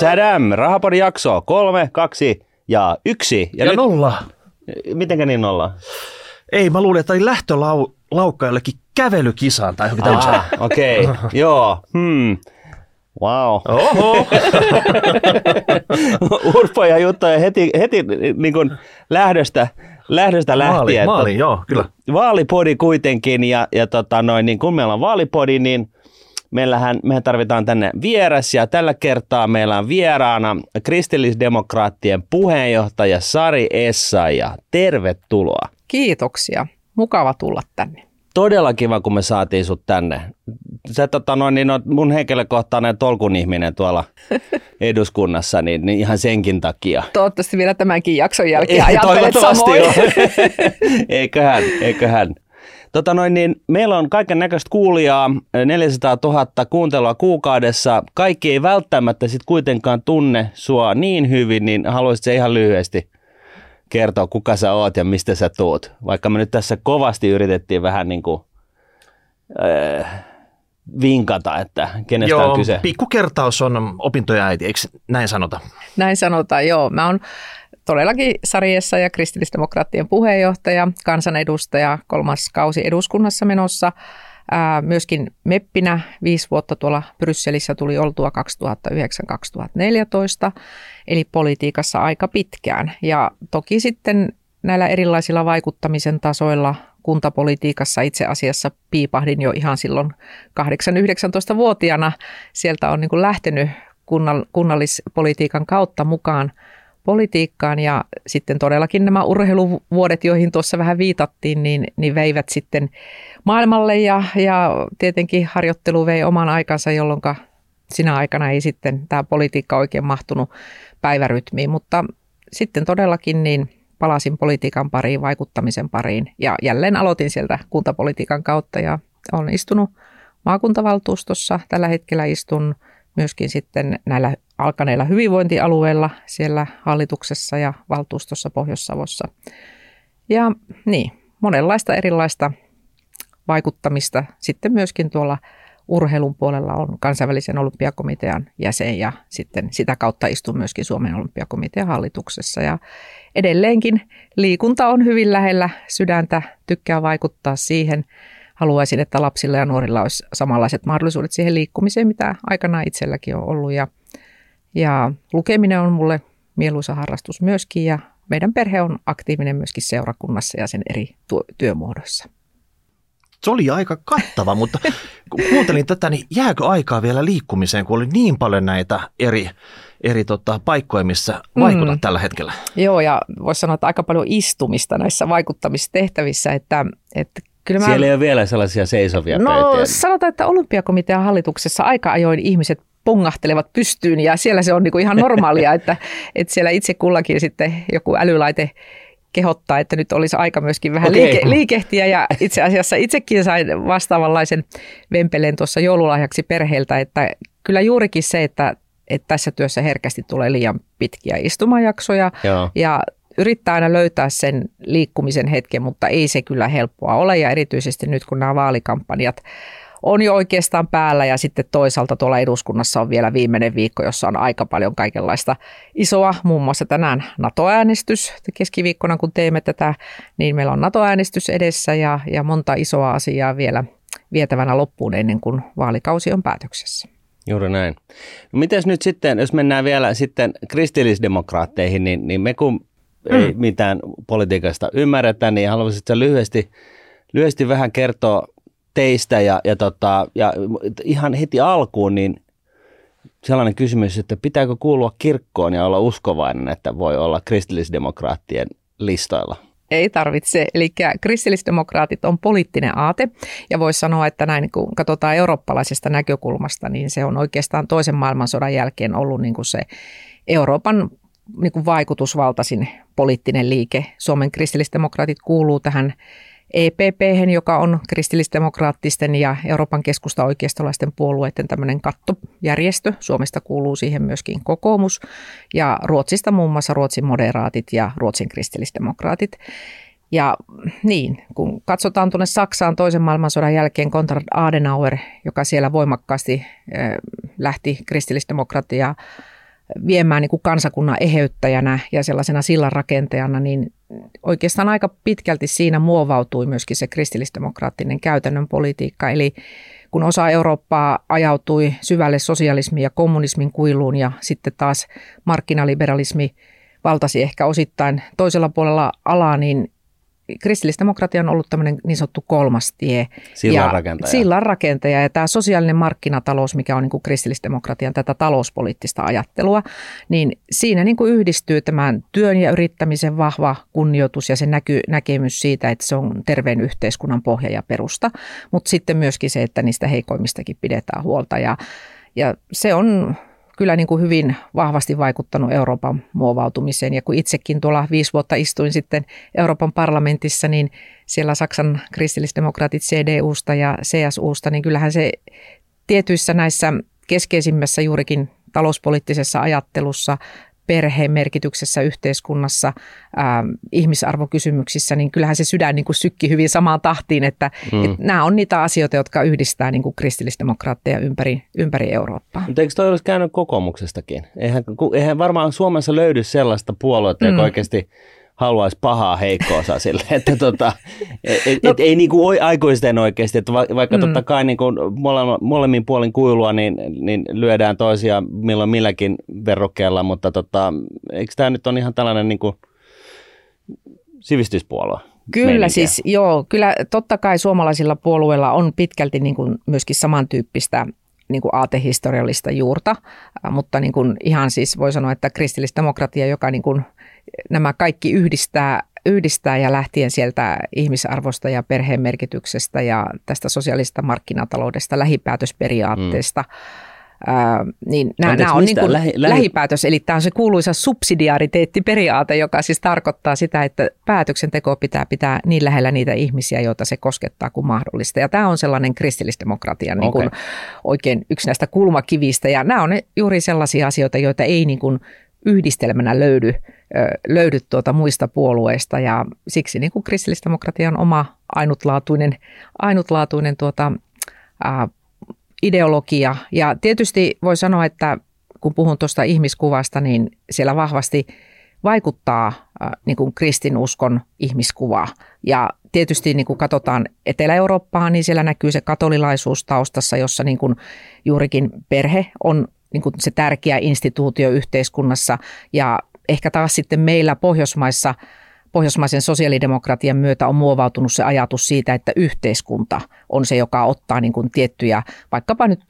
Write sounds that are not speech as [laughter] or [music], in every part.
Tadam! Rahapodin jakso. Kolme, kaksi ja yksi. Ja, ja nyt, nolla. Mitenkä niin nolla? Ei, mä luulin, että oli lähtölaukka jollekin kävelykisaan tai johonkin tämmöiseen. Ah, Okei, okay. [laughs] joo. Hmm. Wow. Oho. [laughs] Urpo ja Jutta ja heti, heti niin kuin lähdöstä, lähdöstä lähtien. Maali, maali, joo, kyllä. Vaalipodi kuitenkin ja, ja tota noin, niin kun meillä on vaalipodi, niin meillähän, mehän tarvitaan tänne vieras ja tällä kertaa meillä on vieraana kristillisdemokraattien puheenjohtaja Sari Essaja. Tervetuloa. Kiitoksia. Mukava tulla tänne. Todella kiva, kun me saatiin sut tänne. Sä tota noin, niin on mun henkilökohtainen tolkun ihminen tuolla [laughs] eduskunnassa, niin, niin ihan senkin takia. Toivottavasti vielä tämänkin jakson jälkeen Ei, ajattelet samoin. [laughs] eiköhän, eiköhän. Tota noin, niin meillä on kaiken näköistä kuulijaa, 400 000 kuuntelua kuukaudessa. Kaikki ei välttämättä sit kuitenkaan tunne sua niin hyvin, niin haluaisit se ihan lyhyesti kertoa, kuka sä oot ja mistä sä tuut. Vaikka me nyt tässä kovasti yritettiin vähän niin kuin, äh, vinkata, että kenestä joo, on kyse. pikkukertaus on opintoja äiti, eikö näin sanota? Näin sanotaan, joo. Mä oon todellakin Sarjessa ja kristillisdemokraattien puheenjohtaja, kansanedustaja, kolmas kausi eduskunnassa menossa. Ää, myöskin meppinä viisi vuotta tuolla Brysselissä tuli oltua 2009-2014, eli politiikassa aika pitkään. Ja toki sitten näillä erilaisilla vaikuttamisen tasoilla kuntapolitiikassa itse asiassa piipahdin jo ihan silloin 8-19-vuotiaana. Sieltä on niin lähtenyt kunnallispolitiikan kautta mukaan politiikkaan ja sitten todellakin nämä urheiluvuodet, joihin tuossa vähän viitattiin, niin, niin veivät sitten maailmalle ja, ja tietenkin harjoittelu vei oman aikansa, jolloin sinä aikana ei sitten tämä politiikka oikein mahtunut päivärytmiin, mutta sitten todellakin niin palasin politiikan pariin, vaikuttamisen pariin ja jälleen aloitin sieltä kuntapolitiikan kautta ja olen istunut maakuntavaltuustossa. Tällä hetkellä istun myöskin sitten näillä alkaneilla hyvinvointialueilla siellä hallituksessa ja valtuustossa Pohjois-Savossa. Ja niin, monenlaista erilaista vaikuttamista. Sitten myöskin tuolla urheilun puolella on kansainvälisen olympiakomitean jäsen ja sitten sitä kautta istun myöskin Suomen olympiakomitean hallituksessa. Ja edelleenkin liikunta on hyvin lähellä sydäntä, tykkää vaikuttaa siihen. Haluaisin, että lapsilla ja nuorilla olisi samanlaiset mahdollisuudet siihen liikkumiseen, mitä aikanaan itselläkin on ollut. Ja ja lukeminen on mulle mieluisa harrastus myöskin ja meidän perhe on aktiivinen myöskin seurakunnassa ja sen eri työmuodoissa. Se oli aika kattava, [laughs] mutta kun kuuntelin tätä, niin jääkö aikaa vielä liikkumiseen, kun oli niin paljon näitä eri, eri tota, paikkoja, missä vaikutat mm. tällä hetkellä? Joo, ja voisi sanoa, että aika paljon istumista näissä vaikuttamistehtävissä, että, että Kyllä mä... Siellä ei ole vielä sellaisia seisovia No pöytiä. sanotaan, että olympiakomitean hallituksessa aika ajoin ihmiset pongahtelevat pystyyn ja siellä se on niin kuin ihan normaalia, että, että siellä itse kullakin sitten joku älylaite kehottaa, että nyt olisi aika myöskin vähän okay. liike, liikehtiä ja itse asiassa itsekin sain vastaavanlaisen vempeleen tuossa joululahjaksi perheeltä, että kyllä juurikin se, että, että tässä työssä herkästi tulee liian pitkiä istumajaksoja Joo. ja yrittää aina löytää sen liikkumisen hetken, mutta ei se kyllä helppoa ole ja erityisesti nyt kun nämä vaalikampanjat on jo oikeastaan päällä ja sitten toisaalta tuolla eduskunnassa on vielä viimeinen viikko, jossa on aika paljon kaikenlaista isoa, muun muassa tänään NATO-äänestys. Keskiviikkona kun teemme tätä, niin meillä on NATO-äänestys edessä ja, ja monta isoa asiaa vielä vietävänä loppuun ennen kuin vaalikausi on päätöksessä. Juuri näin. No mites nyt sitten, jos mennään vielä sitten kristillisdemokraatteihin, niin, niin me kun mm. ei mitään politiikasta ymmärretä, niin haluaisit lyhyesti, lyhyesti vähän kertoa teistä ja, ja, tota, ja ihan heti alkuun niin sellainen kysymys, että pitääkö kuulua kirkkoon ja olla uskovainen, että voi olla kristillisdemokraattien listoilla? Ei tarvitse. Eli kristillisdemokraatit on poliittinen aate ja voisi sanoa, että näin kun katsotaan eurooppalaisesta näkökulmasta, niin se on oikeastaan toisen maailmansodan jälkeen ollut niin kuin se Euroopan niin kuin vaikutusvaltaisin poliittinen liike. Suomen kristillisdemokraatit kuuluu tähän EPP, joka on kristillisdemokraattisten ja Euroopan keskusta oikeistolaisten puolueiden tämmöinen kattojärjestö. Suomesta kuuluu siihen myöskin kokoomus ja Ruotsista muun muassa Ruotsin moderaatit ja Ruotsin kristillisdemokraatit. Ja niin, kun katsotaan tuonne Saksaan toisen maailmansodan jälkeen Konrad Adenauer, joka siellä voimakkaasti lähti kristillisdemokratia viemään niin kuin kansakunnan eheyttäjänä ja sellaisena sillanrakentajana, niin oikeastaan aika pitkälti siinä muovautui myöskin se kristillisdemokraattinen käytännön politiikka. Eli kun osa Eurooppaa ajautui syvälle sosialismin ja kommunismin kuiluun ja sitten taas markkinaliberalismi valtasi ehkä osittain toisella puolella alaa, niin kristillisdemokratia on ollut tämmöinen niin sanottu kolmas tie. Sillanrakentaja. Sillanrakentaja. Ja tämä sosiaalinen markkinatalous, mikä on niin kuin kristillisdemokratian tätä talouspoliittista ajattelua, niin siinä niin kuin yhdistyy tämän työn ja yrittämisen vahva kunnioitus ja se näky, näkemys siitä, että se on terveen yhteiskunnan pohja ja perusta, mutta sitten myöskin se, että niistä heikoimmistakin pidetään huolta. Ja, ja se on kyllä niin kuin hyvin vahvasti vaikuttanut Euroopan muovautumiseen. Ja kun itsekin tuolla viisi vuotta istuin sitten Euroopan parlamentissa, niin siellä Saksan kristillisdemokraatit CDUsta ja CSUsta, niin kyllähän se tietyissä näissä keskeisimmässä juurikin talouspoliittisessa ajattelussa perheen merkityksessä yhteiskunnassa, ää, ihmisarvokysymyksissä, niin kyllähän se sydän niin kuin sykki hyvin samaan tahtiin, että, mm. että nämä on niitä asioita, jotka yhdistää niin kuin kristillisdemokraatteja ympäri, ympäri Eurooppaa. Mutta eikö toi olisi käynyt kokoomuksestakin? Eihän, eihän varmaan Suomessa löydy sellaista puoluetta, joka mm. oikeasti haluaisi pahaa heikko-osa sille, että tota, [laughs] et, et, no, et, ei niinku aikuisten oikeasti, että va, vaikka mm. totta kai niinku mole, molemmin puolin kuilua, niin, niin lyödään toisia milloin milläkin verrokkeella, mutta tota, eikö tämä nyt on ihan tällainen niinku sivistyspuolue? Kyllä meininkiä? siis, joo, kyllä totta kai suomalaisilla puolueilla on pitkälti niin kuin myöskin samantyyppistä niin kuin aatehistoriallista juurta, mutta niin kuin ihan siis voi sanoa, että kristillisdemokratia, joka niin kuin nämä kaikki yhdistää, yhdistää ja lähtien sieltä ihmisarvosta ja perheen merkityksestä ja tästä sosiaalista markkinataloudesta, lähipäätösperiaatteesta. Mm. Ää, niin nämä, Anteeksi, nämä on niin kuin lähi, lähi... lähipäätös, eli tämä on se kuuluisa subsidiariteettiperiaate, joka siis tarkoittaa sitä, että päätöksenteko pitää pitää niin lähellä niitä ihmisiä, joita se koskettaa kuin mahdollista. Ja tämä on sellainen kristillisdemokratian okay. niin kuin oikein yksi näistä kulmakivistä, ja nämä on juuri sellaisia asioita, joita ei niin kuin yhdistelmänä löydy, löydy tuota muista puolueista ja siksi niin kuin kristillisdemokratia on oma ainutlaatuinen, ainutlaatuinen tuota, ää, ideologia. Ja tietysti voi sanoa, että kun puhun tuosta ihmiskuvasta, niin siellä vahvasti vaikuttaa äh, niin kuin kristinuskon ihmiskuvaa. Ja tietysti niin kuin katsotaan Etelä-Eurooppaa, niin siellä näkyy se katolilaisuus taustassa, jossa niin kuin juurikin perhe on niin kuin se tärkeä instituutio yhteiskunnassa ja ehkä taas sitten meillä Pohjoismaissa pohjoismaisen sosiaalidemokratian myötä on muovautunut se ajatus siitä, että yhteiskunta on se, joka ottaa niin kuin tiettyjä, vaikkapa nyt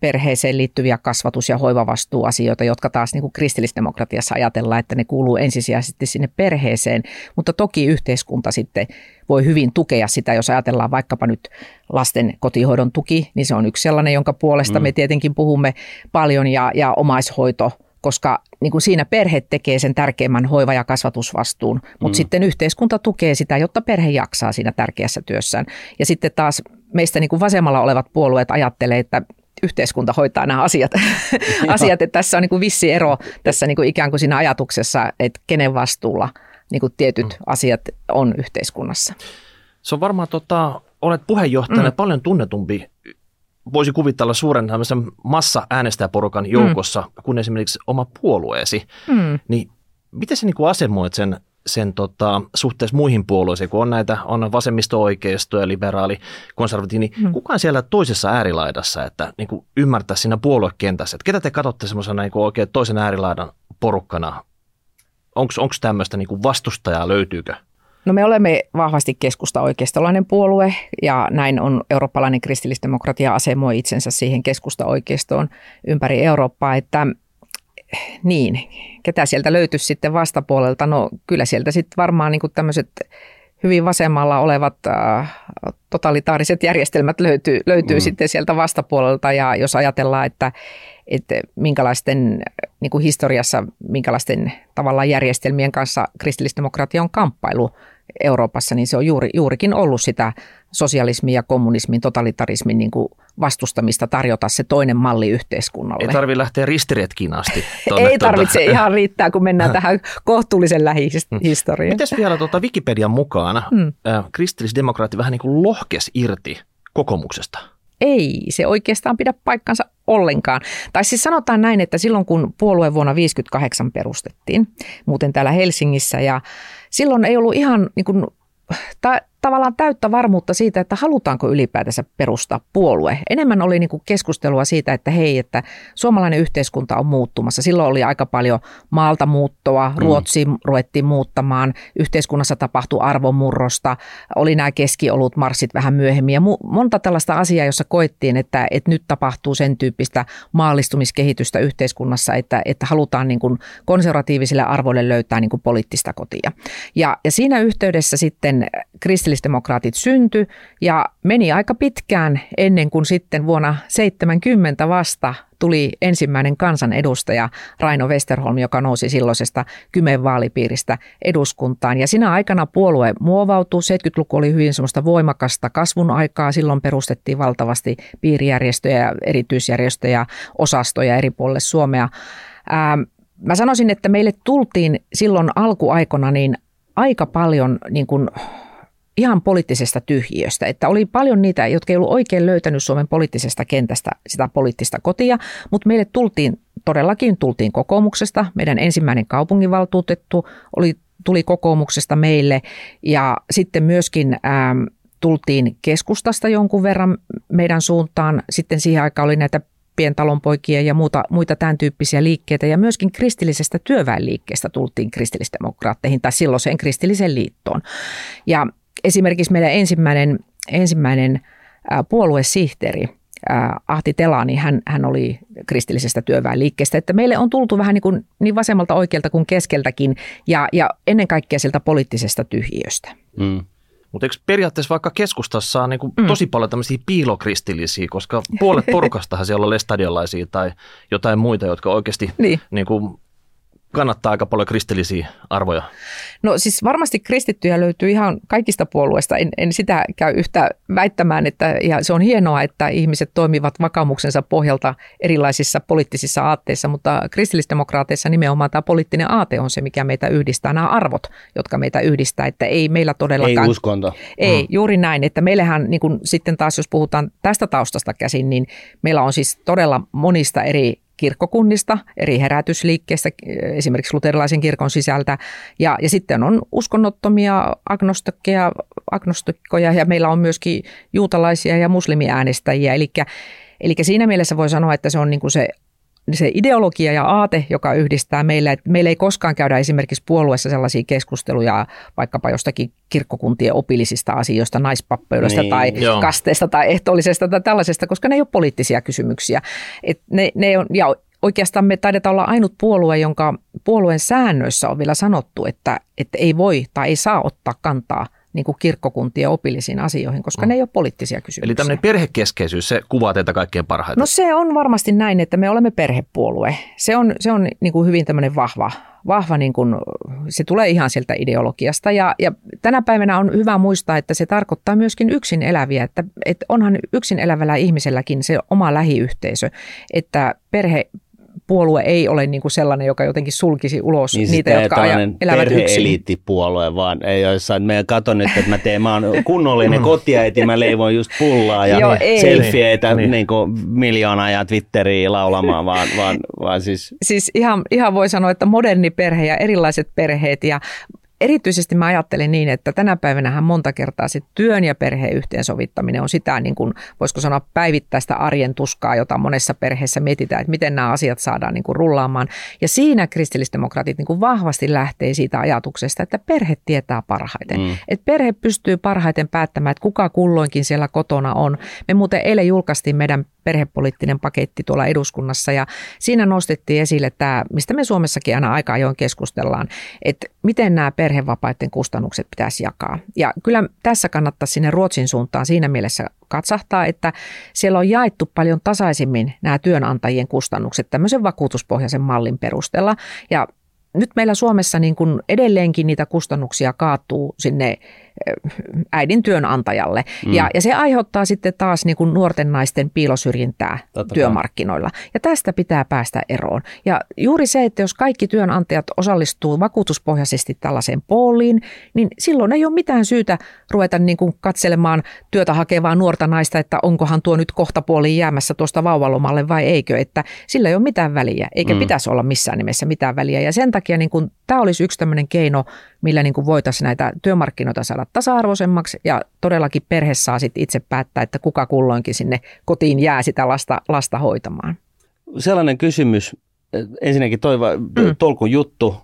perheeseen liittyviä kasvatus- ja hoivavastuuasioita, jotka taas niin kuin kristillisdemokratiassa ajatellaan, että ne kuuluu ensisijaisesti sinne perheeseen, mutta toki yhteiskunta sitten voi hyvin tukea sitä, jos ajatellaan vaikkapa nyt lasten kotihoidon tuki, niin se on yksi sellainen, jonka puolesta mm. me tietenkin puhumme paljon ja, ja omaishoito – koska niin kuin siinä perhe tekee sen tärkeimmän hoiva- ja kasvatusvastuun, mutta mm. sitten yhteiskunta tukee sitä, jotta perhe jaksaa siinä tärkeässä työssään. Ja sitten taas meistä niin kuin vasemmalla olevat puolueet ajattelee, että yhteiskunta hoitaa nämä asiat. [laughs] asiat että tässä on niin kuin vissi ero tässä niin kuin ikään kuin siinä ajatuksessa, että kenen vastuulla niin kuin tietyt mm. asiat on yhteiskunnassa. Se on varmaan, tota, olet puheenjohtajana mm. paljon tunnetumpi voisi kuvitella suuren massa äänestäjäporukan mm. joukossa mm. kuin esimerkiksi oma puolueesi, mm. niin miten sä niin asemoit sen, sen tota, suhteessa muihin puolueisiin, kun on näitä, on vasemmisto-oikeisto ja liberaali, konservatiivi, niin mm. kukaan siellä toisessa äärilaidassa, että niin kuin ymmärtää siinä puoluekentässä, että ketä te katsotte semmoisena niin oikein toisen äärilaidan porukkana, onko tämmöistä niin vastustajaa, löytyykö? No me olemme vahvasti keskusta oikeistolainen puolue ja näin on eurooppalainen kristillisdemokratia asemoi itsensä siihen keskusta oikeistoon ympäri Eurooppaa, että niin, ketä sieltä löytyisi sitten vastapuolelta? No kyllä sieltä sitten varmaan niin tämmöiset hyvin vasemmalla olevat äh, totalitaariset järjestelmät löytyy, löytyy mm. sitten sieltä vastapuolelta ja jos ajatellaan, että, että minkälaisten niin kuin historiassa, minkälaisten tavallaan järjestelmien kanssa kristillisdemokratia on kamppailu Euroopassa, niin se on juuri, juurikin ollut sitä sosialismin ja kommunismin, totalitarismin niin kuin vastustamista tarjota se toinen malli yhteiskunnalle. Ei tarvitse lähteä ristiretkiin asti. [laughs] Tuonne, Ei tarvitse, tuota. ihan riittää, kun mennään tähän kohtuullisen lähihistoriaan. Mites vielä tuota Wikipedian mukaan hmm. kristillisdemokraatti vähän niin kuin lohkes irti kokoomuksesta? Ei se oikeastaan pidä paikkansa ollenkaan. Tai siis sanotaan näin, että silloin kun puolue vuonna 1958 perustettiin, muuten täällä Helsingissä, ja silloin ei ollut ihan niin kuin, ta- tavallaan täyttä varmuutta siitä, että halutaanko ylipäätänsä perustaa puolue. Enemmän oli niin kuin keskustelua siitä, että hei, että suomalainen yhteiskunta on muuttumassa. Silloin oli aika paljon maalta muuttoa, mm. Ruotsi mm. ruvettiin muuttamaan, yhteiskunnassa tapahtui arvomurrosta, oli nämä keskiolut marssit vähän myöhemmin ja monta tällaista asiaa, jossa koettiin, että, että nyt tapahtuu sen tyyppistä maallistumiskehitystä yhteiskunnassa, että, että halutaan niin kuin konservatiivisille arvoille löytää niin kuin poliittista kotia. Ja, ja siinä yhteydessä sitten kristillisyyden kristillisdemokraatit synty ja meni aika pitkään ennen kuin sitten vuonna 70 vasta tuli ensimmäinen kansanedustaja Raino Westerholm, joka nousi silloisesta Kymen vaalipiiristä eduskuntaan. Ja sinä aikana puolue muovautui. 70-luku oli hyvin semmoista voimakasta kasvun aikaa. Silloin perustettiin valtavasti piirijärjestöjä, erityisjärjestöjä, osastoja eri puolille Suomea. Ää, mä sanoisin, että meille tultiin silloin alkuaikona niin aika paljon niin kuin ihan poliittisesta tyhjiöstä. Että oli paljon niitä, jotka ei ollut oikein löytänyt Suomen poliittisesta kentästä sitä poliittista kotia, mutta meille tultiin, todellakin tultiin kokoomuksesta. Meidän ensimmäinen kaupunginvaltuutettu oli, tuli kokoomuksesta meille ja sitten myöskin ähm, tultiin keskustasta jonkun verran meidän suuntaan. Sitten siihen aikaan oli näitä pientalonpoikia ja muuta, muita tämän tyyppisiä liikkeitä. Ja myöskin kristillisestä työväenliikkeestä tultiin kristillisdemokraatteihin tai silloiseen kristilliseen liittoon. Ja esimerkiksi meidän ensimmäinen, ensimmäinen puoluesihteeri, Ahti Telani, hän, hän oli kristillisestä työväenliikkeestä, että meille on tultu vähän niin, kuin, niin vasemmalta oikealta kuin keskeltäkin ja, ja ennen kaikkea sieltä poliittisesta tyhjiöstä. Mm. Mutta eikö periaatteessa vaikka keskustassa on niin kuin mm. tosi paljon tämmöisiä piilokristillisiä, koska puolet [laughs] porukastahan siellä on lestadiolaisia tai jotain muita, jotka oikeasti niin. Niin kuin kannattaa aika paljon kristillisiä arvoja? No siis varmasti kristittyjä löytyy ihan kaikista puolueista. En, en sitä käy yhtä väittämään, että ja se on hienoa, että ihmiset toimivat vakaumuksensa pohjalta erilaisissa poliittisissa aatteissa, mutta kristillisdemokraateissa nimenomaan tämä poliittinen aate on se, mikä meitä yhdistää, nämä arvot, jotka meitä yhdistää, että ei meillä todellakaan... Ei uskonto. Ei, mm. juuri näin, että meillähän niin kun sitten taas, jos puhutaan tästä taustasta käsin, niin meillä on siis todella monista eri kirkkokunnista, eri herätysliikkeistä, esimerkiksi luterilaisen kirkon sisältä. Ja, ja sitten on uskonnottomia agnostikkeja, agnostikkoja ja meillä on myöskin juutalaisia ja muslimiäänestäjiä. Eli, eli siinä mielessä voi sanoa, että se on niin kuin se se ideologia ja aate, joka yhdistää meille, että meillä ei koskaan käydä esimerkiksi puolueessa sellaisia keskusteluja vaikkapa jostakin kirkkokuntien opillisista asioista, naispappeudesta niin, tai joo. kasteesta tai ehtoollisesta tai tällaisesta, koska ne ei ole poliittisia kysymyksiä. Et ne, ne on, ja oikeastaan me taidetaan olla ainut puolue, jonka puolueen säännöissä on vielä sanottu, että, että ei voi tai ei saa ottaa kantaa – niin kuin kirkkokuntien opillisiin asioihin, koska mm. ne ei ole poliittisia kysymyksiä. Eli tämmöinen perhekeskeisyys, se kuvaa teitä kaikkein parhaiten. No se on varmasti näin, että me olemme perhepuolue. Se on, se on niin kuin hyvin tämmöinen vahva, vahva niin kuin, se tulee ihan sieltä ideologiasta. Ja, ja tänä päivänä on hyvä muistaa, että se tarkoittaa myöskin yksin eläviä, että, että onhan yksin elävällä ihmiselläkin se oma lähiyhteisö, että perhe, puolue ei ole niin kuin sellainen, joka jotenkin sulkisi ulos niin niitä, jotka aja, elävät yksin. puolue, vaan ei jossain, meidän katon nyt, että mä teen, mä oon kunnollinen mm. kotiäiti, mä leivon just pullaa ja Joo, selfieitä niin. niin kuin miljoonaa ja Twitteriä laulamaan, vaan, vaan, vaan siis... Siis ihan, ihan voi sanoa, että moderni perhe ja erilaiset perheet ja erityisesti mä ajattelen niin, että tänä päivänä monta kertaa se työn ja perheen yhteensovittaminen on sitä, niin kuin, voisiko sanoa, päivittäistä arjen tuskaa, jota monessa perheessä mietitään, että miten nämä asiat saadaan niin kuin rullaamaan. Ja siinä kristillisdemokraatit niin kuin vahvasti lähtee siitä ajatuksesta, että perhe tietää parhaiten. Mm. Että perhe pystyy parhaiten päättämään, että kuka kulloinkin siellä kotona on. Me muuten eilen julkaistiin meidän perhepoliittinen paketti tuolla eduskunnassa ja siinä nostettiin esille tämä, mistä me Suomessakin aina aika ajoin keskustellaan, että miten nämä perhevapaiden kustannukset pitäisi jakaa. Ja kyllä tässä kannattaa sinne Ruotsin suuntaan siinä mielessä katsahtaa, että siellä on jaettu paljon tasaisimmin nämä työnantajien kustannukset tämmöisen vakuutuspohjaisen mallin perusteella ja nyt meillä Suomessa niin kuin edelleenkin niitä kustannuksia kaatuu sinne äidin työnantajalle. Mm. Ja, ja se aiheuttaa sitten taas niin kuin nuorten naisten piilosyrjintää Totta työmarkkinoilla. Kai. Ja tästä pitää päästä eroon. Ja juuri se, että jos kaikki työnantajat osallistuu vakuutuspohjaisesti tällaiseen pooliin, niin silloin ei ole mitään syytä ruveta niin kuin katselemaan työtä hakevaa nuorta naista, että onkohan tuo nyt kohta puoliin jäämässä tuosta vauvalomalle vai eikö. Että sillä ei ole mitään väliä, eikä mm. pitäisi olla missään nimessä mitään väliä. Ja sen takia niin kuin, tämä olisi yksi tämmöinen keino, millä niin kuin voitaisiin näitä työmarkkinoita saada tasa-arvoisemmaksi ja todellakin perhe saa sitten itse päättää, että kuka kulloinkin sinne kotiin jää sitä lasta, lasta hoitamaan. Sellainen kysymys, ensinnäkin toi mm. tolkun juttu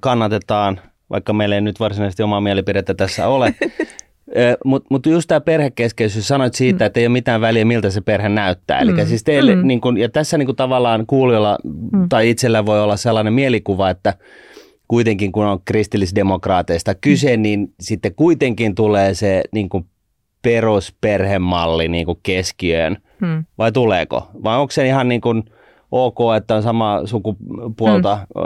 kannatetaan, vaikka meillä ei nyt varsinaisesti omaa mielipidettä tässä ole. [laughs] Mutta mut just tämä perhekeskeisyys, sanoit siitä, mm. että ei ole mitään väliä, miltä se perhe näyttää. Mm. Eli siis teille, mm. niin kun, ja tässä niin kun tavallaan kuulijoilla mm. tai itsellä voi olla sellainen mielikuva, että kuitenkin kun on kristillisdemokraateista kyse, mm. niin sitten kuitenkin tulee se niin kuin perusperhemalli niin kuin keskiöön. Mm. Vai tuleeko? Vai onko se ihan niin kuin ok, että on sama sukupuolta mm.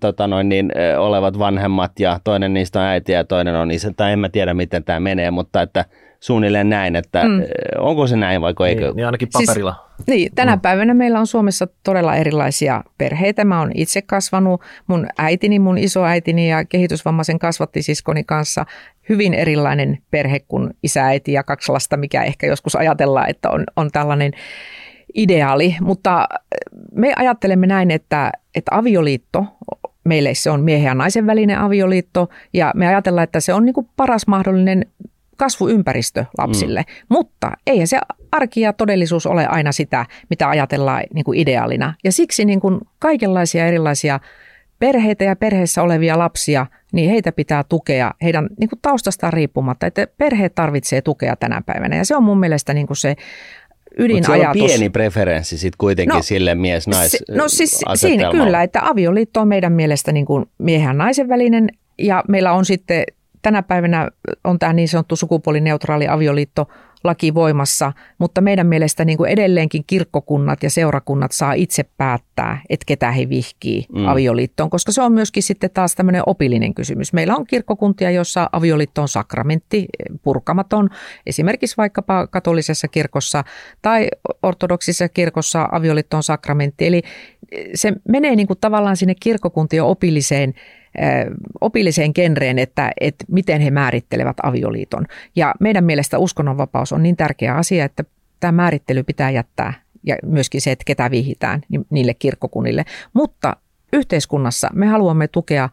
tota noin, niin, olevat vanhemmat ja toinen niistä on äiti ja toinen on isä, tai en mä tiedä miten tämä menee, mutta että – suunnilleen näin, että mm. onko se näin vai eikö? Niin, niin ainakin paperilla. Siis, niin, tänä mm. päivänä meillä on Suomessa todella erilaisia perheitä. Mä oon itse kasvanut, mun äitini, mun isoäitini ja kehitysvammaisen kasvattisiskoni kanssa hyvin erilainen perhe kuin isäiti ja kaksi lasta, mikä ehkä joskus ajatellaan, että on, on tällainen ideaali. Mutta me ajattelemme näin, että, että avioliitto meille se on miehen ja naisen välinen avioliitto ja me ajatellaan, että se on niin kuin paras mahdollinen kasvuympäristö lapsille. Mm. Mutta eihän se arki ja todellisuus ole aina sitä, mitä ajatellaan niin kuin ideaalina. Ja siksi niin kuin kaikenlaisia erilaisia perheitä ja perheessä olevia lapsia, niin heitä pitää tukea heidän niin kuin taustastaan riippumatta. Että perhe tarvitsee tukea tänä päivänä ja se on mun mielestä niin kuin se ydinajatus. on pieni preferenssi sitten kuitenkin no, sille mies-nais No siis siinä kyllä, että avioliitto on meidän mielestä niin kuin miehen ja naisen välinen ja meillä on sitten tänä päivänä on tämä niin sanottu sukupuolineutraali avioliitto laki voimassa, mutta meidän mielestä niin kuin edelleenkin kirkkokunnat ja seurakunnat saa itse päättää, että ketä he vihkii mm. avioliittoon, koska se on myöskin sitten taas tämmöinen opillinen kysymys. Meillä on kirkkokuntia, jossa avioliitto on sakramentti, purkamaton, esimerkiksi vaikkapa katolisessa kirkossa tai ortodoksisessa kirkossa avioliitto on sakramentti. Eli se menee niin kuin tavallaan sinne kirkkokuntien opilliseen opilliseen genreen, että, että miten he määrittelevät avioliiton. Ja meidän mielestä uskonnonvapaus on niin tärkeä asia, että tämä määrittely pitää jättää ja myöskin se, että ketä vihitään niille kirkkokunnille. Mutta yhteiskunnassa me haluamme tukea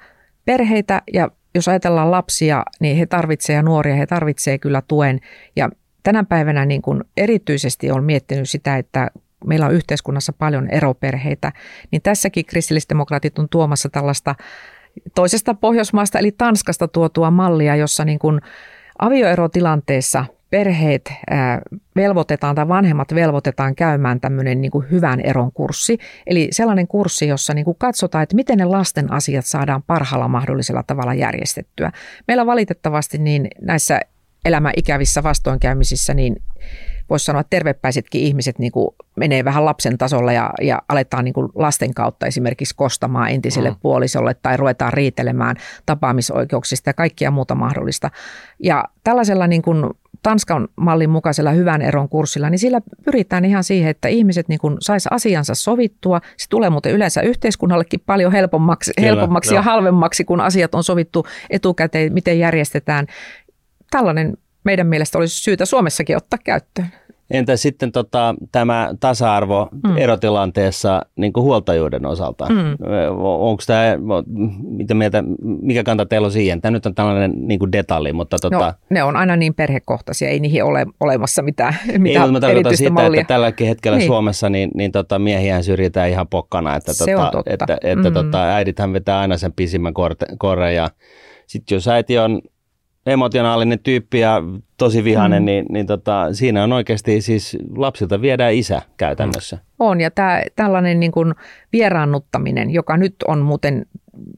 perheitä ja jos ajatellaan lapsia, niin he tarvitsevat ja nuoria, he tarvitsevat kyllä tuen. Ja tänä päivänä niin kuin erityisesti on miettinyt sitä, että meillä on yhteiskunnassa paljon eroperheitä, niin tässäkin kristillisdemokraatit on tuomassa tällaista toisesta Pohjoismaasta eli Tanskasta tuotua mallia, jossa niin kuin avioerotilanteessa perheet velvoitetaan tai vanhemmat velvoitetaan käymään tämmöinen niin kuin hyvän eron kurssi. Eli sellainen kurssi, jossa niin kuin katsotaan, että miten ne lasten asiat saadaan parhaalla mahdollisella tavalla järjestettyä. Meillä valitettavasti niin näissä elämäikävissä vastoinkäymisissä niin voisi sanoa, että tervepäisetkin ihmiset niin kuin menee vähän lapsen tasolla ja, ja aletaan niin kuin lasten kautta esimerkiksi kostamaan entiselle mm. puolisolle tai ruvetaan riitelemään tapaamisoikeuksista ja kaikkia muuta mahdollista. Ja tällaisella niin kuin Tanskan mallin mukaisella hyvän eron kurssilla, niin sillä pyritään ihan siihen, että ihmiset niin kuin sais asiansa sovittua. Se tulee muuten yleensä yhteiskunnallekin paljon helpommaksi, Kyllä, helpommaksi ja halvemmaksi, kun asiat on sovittu etukäteen, miten järjestetään. Tällainen meidän mielestä olisi syytä Suomessakin ottaa käyttöön. Entä sitten tota, tämä tasa-arvo mm. erotilanteessa niin kuin huoltajuuden osalta? Mm. Onko tämä, mitä mieltä, mikä kanta teillä on siihen? Tämä nyt on tällainen niin kuin detalji, mutta... Tota... No, ne on aina niin perhekohtaisia, ei niihin ole olemassa mitään, mitään Ei, mutta mä tarkoitan sitä, mallia. että tälläkin hetkellä niin. Suomessa niin, niin tota, miehiä syrjitään ihan pokkana. Että, Se tota, on totta. Että, että mm. tota, äidithän vetää aina sen pisimmän korre ja sitten jos äiti on emotionaalinen tyyppi ja tosi vihainen, mm. niin, niin tota, siinä on oikeasti siis lapsilta viedään isä käytännössä. On ja tää, tällainen niin kuin vieraannuttaminen, joka nyt on muuten,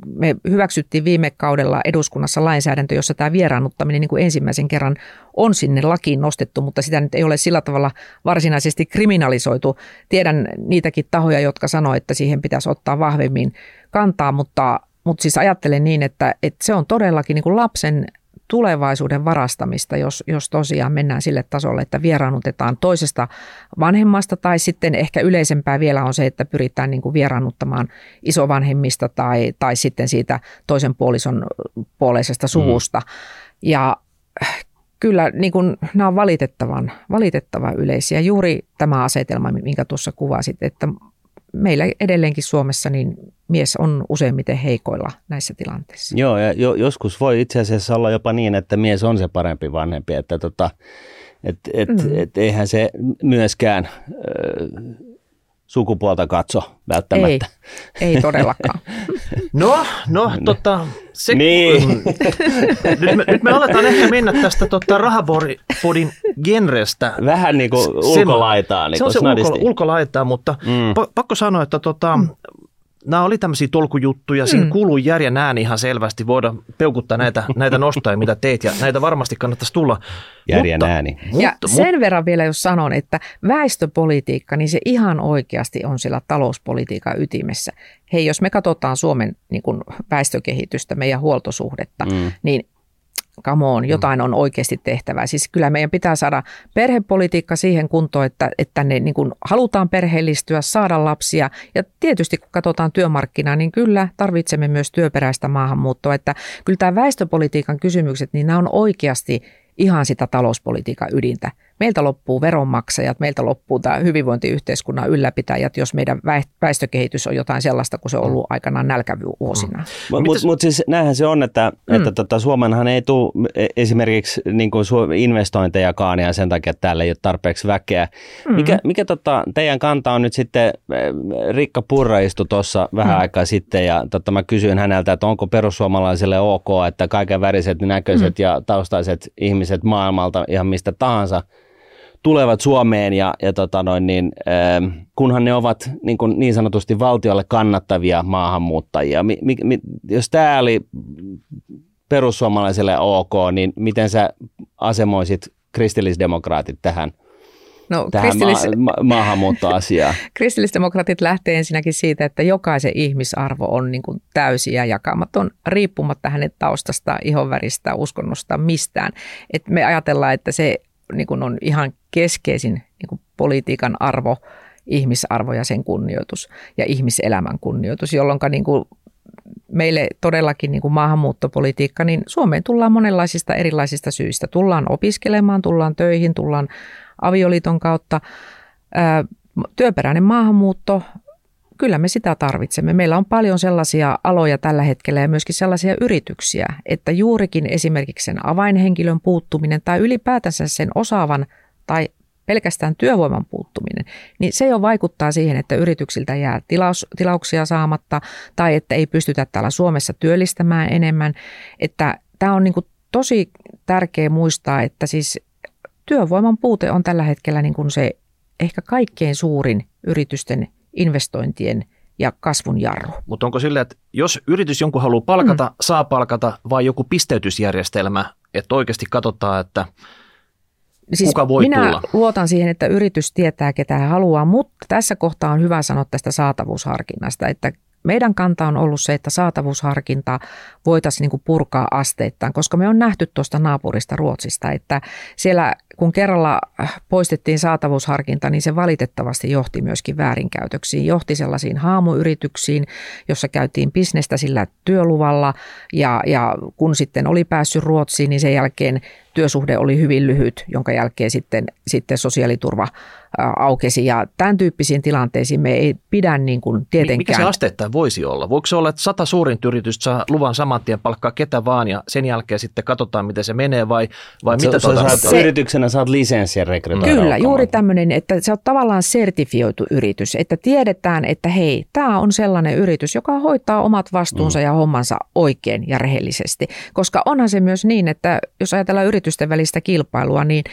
me hyväksyttiin viime kaudella eduskunnassa lainsäädäntö, jossa tämä vieraannuttaminen niin kuin ensimmäisen kerran on sinne lakiin nostettu, mutta sitä nyt ei ole sillä tavalla varsinaisesti kriminalisoitu. Tiedän niitäkin tahoja, jotka sanoivat, että siihen pitäisi ottaa vahvemmin kantaa, mutta, mutta siis ajattelen niin, että, että se on todellakin niin kuin lapsen tulevaisuuden varastamista, jos, jos tosiaan mennään sille tasolle, että vieraannutetaan toisesta vanhemmasta tai sitten ehkä yleisempää vielä on se, että pyritään niin kuin vieraannuttamaan isovanhemmista tai, tai sitten siitä toisen puolison puoleisesta suvusta. Mm. Ja kyllä niin kuin, nämä on valitettavan, valitettavan yleisiä. Juuri tämä asetelma, minkä tuossa kuvasit, että meillä edelleenkin Suomessa niin mies on useimmiten heikoilla näissä tilanteissa. Joo, ja jo, joskus voi itse asiassa olla jopa niin, että mies on se parempi vanhempi, että tota, et, et, mm. et eihän se myöskään sukupuolta katso välttämättä. Ei, ei todellakaan. [laughs] no, no, tota, se, niin. nyt, me, nyt me aletaan ehkä mennä tästä tota, rahapodin genrestä. Vähän niin kuin ulkolaitaa. Niin se on se ulko, ulkolaitaa, mutta mm. pakko sanoa, että tota, nämä oli tämmöisiä tolkujuttuja, siinä mm. kuuluu järjen ääni ihan selvästi, voidaan peukuttaa näitä, [laughs] näitä nostoja, mitä teet, ja näitä varmasti kannattaisi tulla. Järjen mutta, ääni. Mutta, ja mutta, sen verran vielä, jos sanon, että väestöpolitiikka, niin se ihan oikeasti on sillä talouspolitiikan ytimessä. Hei, jos me katsotaan Suomen niin kuin väestökehitystä, meidän huoltosuhdetta, mm. niin come on, mm. jotain on oikeasti tehtävää. Siis kyllä meidän pitää saada perhepolitiikka siihen kuntoon, että, että ne niin kuin halutaan perheellistyä, saada lapsia. Ja tietysti kun katsotaan työmarkkinaa, niin kyllä tarvitsemme myös työperäistä maahanmuuttoa. Että kyllä tämä väestöpolitiikan kysymykset, niin nämä on oikeasti ihan sitä talouspolitiikan ydintä meiltä loppuu veronmaksajat, meiltä loppuu tämä hyvinvointiyhteiskunnan ylläpitäjät, jos meidän väestökehitys on jotain sellaista kuin se on ollut aikanaan nälkävuosina. Mm. Mutta mut siis näinhän se on, että, mm. että tota, Suomenhan ei tule e, esimerkiksi niin kuin investointejakaan ja sen takia, että täällä ei ole tarpeeksi väkeä. Mm. Mikä, mikä tota, teidän kanta on nyt sitten, e, Rikka Purra istui tuossa vähän mm. aikaa sitten ja tota, mä kysyin häneltä, että onko perussuomalaisille ok, että kaiken väriset näköiset mm. ja taustaiset ihmiset maailmalta ihan mistä tahansa – tulevat Suomeen ja, ja tota noin, niin, äh, kunhan ne ovat niin, kuin niin sanotusti valtiolle kannattavia maahanmuuttajia. Mi, mi, mi, jos tämä oli perussuomalaiselle ok, niin miten sä asemoisit kristillisdemokraatit tähän – No, tähän kristillis... ma- ma- maahanmuuttoasiaan? [laughs] Kristillisdemokraatit lähtee ensinnäkin siitä, että jokaisen ihmisarvo on niin kuin täysi ja jakamaton, riippumatta hänen taustasta, ihonväristä, uskonnosta, mistään. Et me ajatellaan, että se niin kuin on ihan keskeisin niin kuin politiikan arvo, ihmisarvo ja sen kunnioitus ja ihmiselämän kunnioitus, jolloin niin kuin meille todellakin niin kuin maahanmuuttopolitiikka, niin Suomeen tullaan monenlaisista erilaisista syistä. Tullaan opiskelemaan, tullaan töihin, tullaan avioliiton kautta. Työperäinen maahanmuutto kyllä me sitä tarvitsemme. Meillä on paljon sellaisia aloja tällä hetkellä ja myöskin sellaisia yrityksiä, että juurikin esimerkiksi sen avainhenkilön puuttuminen tai ylipäätänsä sen osaavan tai pelkästään työvoiman puuttuminen, niin se jo vaikuttaa siihen, että yrityksiltä jää tilaus, tilauksia saamatta tai että ei pystytä täällä Suomessa työllistämään enemmän. Että tämä on niin tosi tärkeä muistaa, että siis työvoiman puute on tällä hetkellä niin kuin se ehkä kaikkein suurin yritysten investointien ja kasvun jarru. Mutta onko sillä, että jos yritys jonkun haluaa palkata, mm. saa palkata, vai joku pisteytysjärjestelmä, että oikeasti katsotaan, että siis kuka voi minä tulla? luotan siihen, että yritys tietää, ketä hän haluaa, mutta tässä kohtaa on hyvä sanoa tästä saatavuusharkinnasta, että meidän kanta on ollut se, että saatavuusharkinta voitaisiin niin purkaa asteittain, koska me on nähty tuosta naapurista Ruotsista, että siellä kun kerralla poistettiin saatavuusharkinta, niin se valitettavasti johti myöskin väärinkäytöksiin. Johti sellaisiin haamuyrityksiin, jossa käytiin bisnestä sillä työluvalla ja, ja kun sitten oli päässyt Ruotsiin, niin sen jälkeen työsuhde oli hyvin lyhyt, jonka jälkeen sitten, sitten sosiaaliturva aukesi ja tämän tyyppisiin tilanteisiin me ei pidä niin kuin tietenkään. Mikä se asteittain voisi olla? Voiko se olla, että sata suurinta yritystä saa luvan saman tien palkkaa ketä vaan ja sen jälkeen sitten katsotaan, miten se menee vai, vai se, mitä se, tuota, se, yrityksenä saat lisenssiä rekrytoida. Kyllä, juuri tämmöinen, että se on tavallaan sertifioitu yritys, että tiedetään, että hei, tämä on sellainen yritys, joka hoitaa omat vastuunsa mm. ja hommansa oikein ja rehellisesti. Koska onhan se myös niin, että jos ajatellaan yritysten välistä kilpailua, niin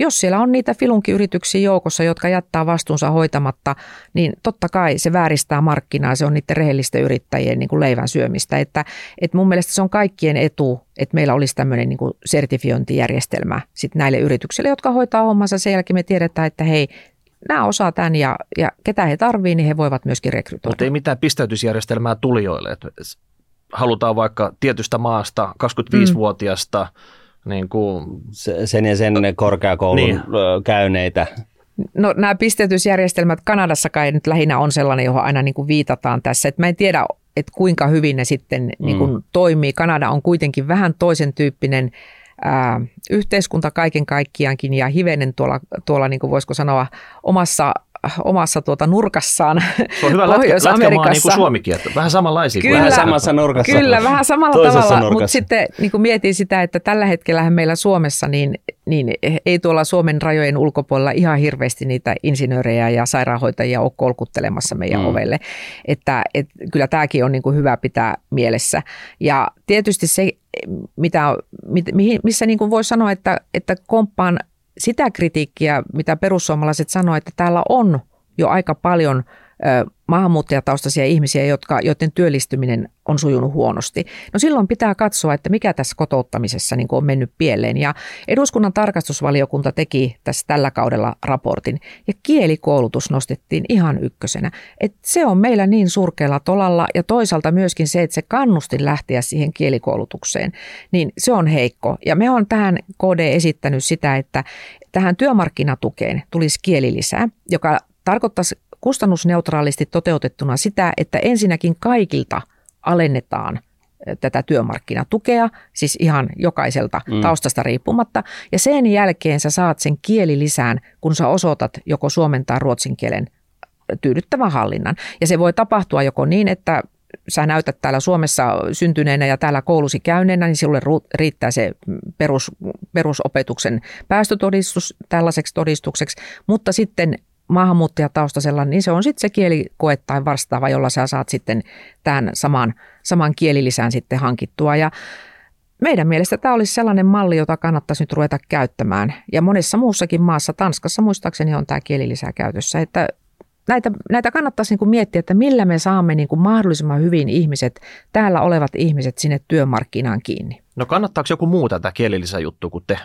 jos siellä on niitä filunkiyrityksiä joukossa, jotka jättää vastuunsa hoitamatta, niin totta kai se vääristää markkinaa, se on niiden rehellisten yrittäjien niin kuin leivän syömistä. Että, että mun mielestä se on kaikkien etu, että meillä olisi tämmöinen niin kuin sertifiointijärjestelmä sit näille yrityksille, jotka hoitaa hommansa. Sen jälkeen me tiedetään, että hei, nämä osaa tämän ja, ja ketä he tarvii, niin he voivat myöskin rekrytoida. Mutta ei mitään pistäytysjärjestelmää tulijoille. halutaan vaikka tietystä maasta 25-vuotiasta mm. Niin kuin, sen ja sen korkeakoulun niin. käyneitä. No nämä pistetysjärjestelmät Kanadassa kai nyt lähinnä on sellainen, johon aina niin kuin viitataan tässä. Et mä en tiedä, että kuinka hyvin ne sitten niin kuin mm. toimii. Kanada on kuitenkin vähän toisen tyyppinen ää, yhteiskunta kaiken kaikkiaankin ja hivenen tuolla, tuolla niin kuin voisiko sanoa, omassa omassa tuota nurkassaan [laughs] Se on hyvä Pohjois-Amerikassa. niin kuin Suomikin, että vähän samanlaisia. Kyllä, vähän samassa nurkassa. Kyllä, vähän samalla tavalla, nurkassa. mutta sitten niin kuin mietin sitä, että tällä hetkellä meillä Suomessa niin, niin ei tuolla Suomen rajojen ulkopuolella ihan hirveästi niitä insinöörejä ja sairaanhoitajia ole kolkuttelemassa meidän mm. ovelle. Että, et, kyllä tämäkin on niin kuin hyvä pitää mielessä. Ja tietysti se, mitä, missä niin kuin voi sanoa, että, että komppaan sitä kritiikkiä, mitä perussuomalaiset sanoivat, että täällä on jo aika paljon maahanmuuttajataustaisia ihmisiä, jotka, joiden työllistyminen on sujunut huonosti. No silloin pitää katsoa, että mikä tässä kotouttamisessa niin on mennyt pieleen. Ja eduskunnan tarkastusvaliokunta teki tässä tällä kaudella raportin ja kielikoulutus nostettiin ihan ykkösenä. Et se on meillä niin surkealla tolalla ja toisaalta myöskin se, että se kannustin lähteä siihen kielikoulutukseen, niin se on heikko. Ja me on tähän KD esittänyt sitä, että tähän työmarkkinatukeen tulisi kielilisää, joka tarkoittaisi kustannusneutraalisti toteutettuna sitä, että ensinnäkin kaikilta alennetaan tätä työmarkkinatukea, siis ihan jokaiselta mm. taustasta riippumatta. Ja sen jälkeen sä saat sen kielilisään, kun sä osoitat joko suomen tai ruotsin kielen tyydyttävän hallinnan. Ja se voi tapahtua joko niin, että sä näytät täällä Suomessa syntyneenä ja täällä koulusi käyneenä, niin sinulle riittää se perus, perusopetuksen päästötodistus tällaiseksi todistukseksi, mutta sitten maahanmuuttajataustaisella, niin se on sitten se kielikoe tai vastaava, jolla sä saat sitten tämän saman, saman kielilisän sitten hankittua. Ja meidän mielestä tämä olisi sellainen malli, jota kannattaisi nyt ruveta käyttämään. Ja monessa muussakin maassa, Tanskassa muistaakseni on tämä kielilisä käytössä, että näitä, näitä kannattaisi niin kuin miettiä, että millä me saamme niin kuin mahdollisimman hyvin ihmiset, täällä olevat ihmiset sinne työmarkkinaan kiinni. No kannattaako joku muu tätä kielilisäjuttua kuin te?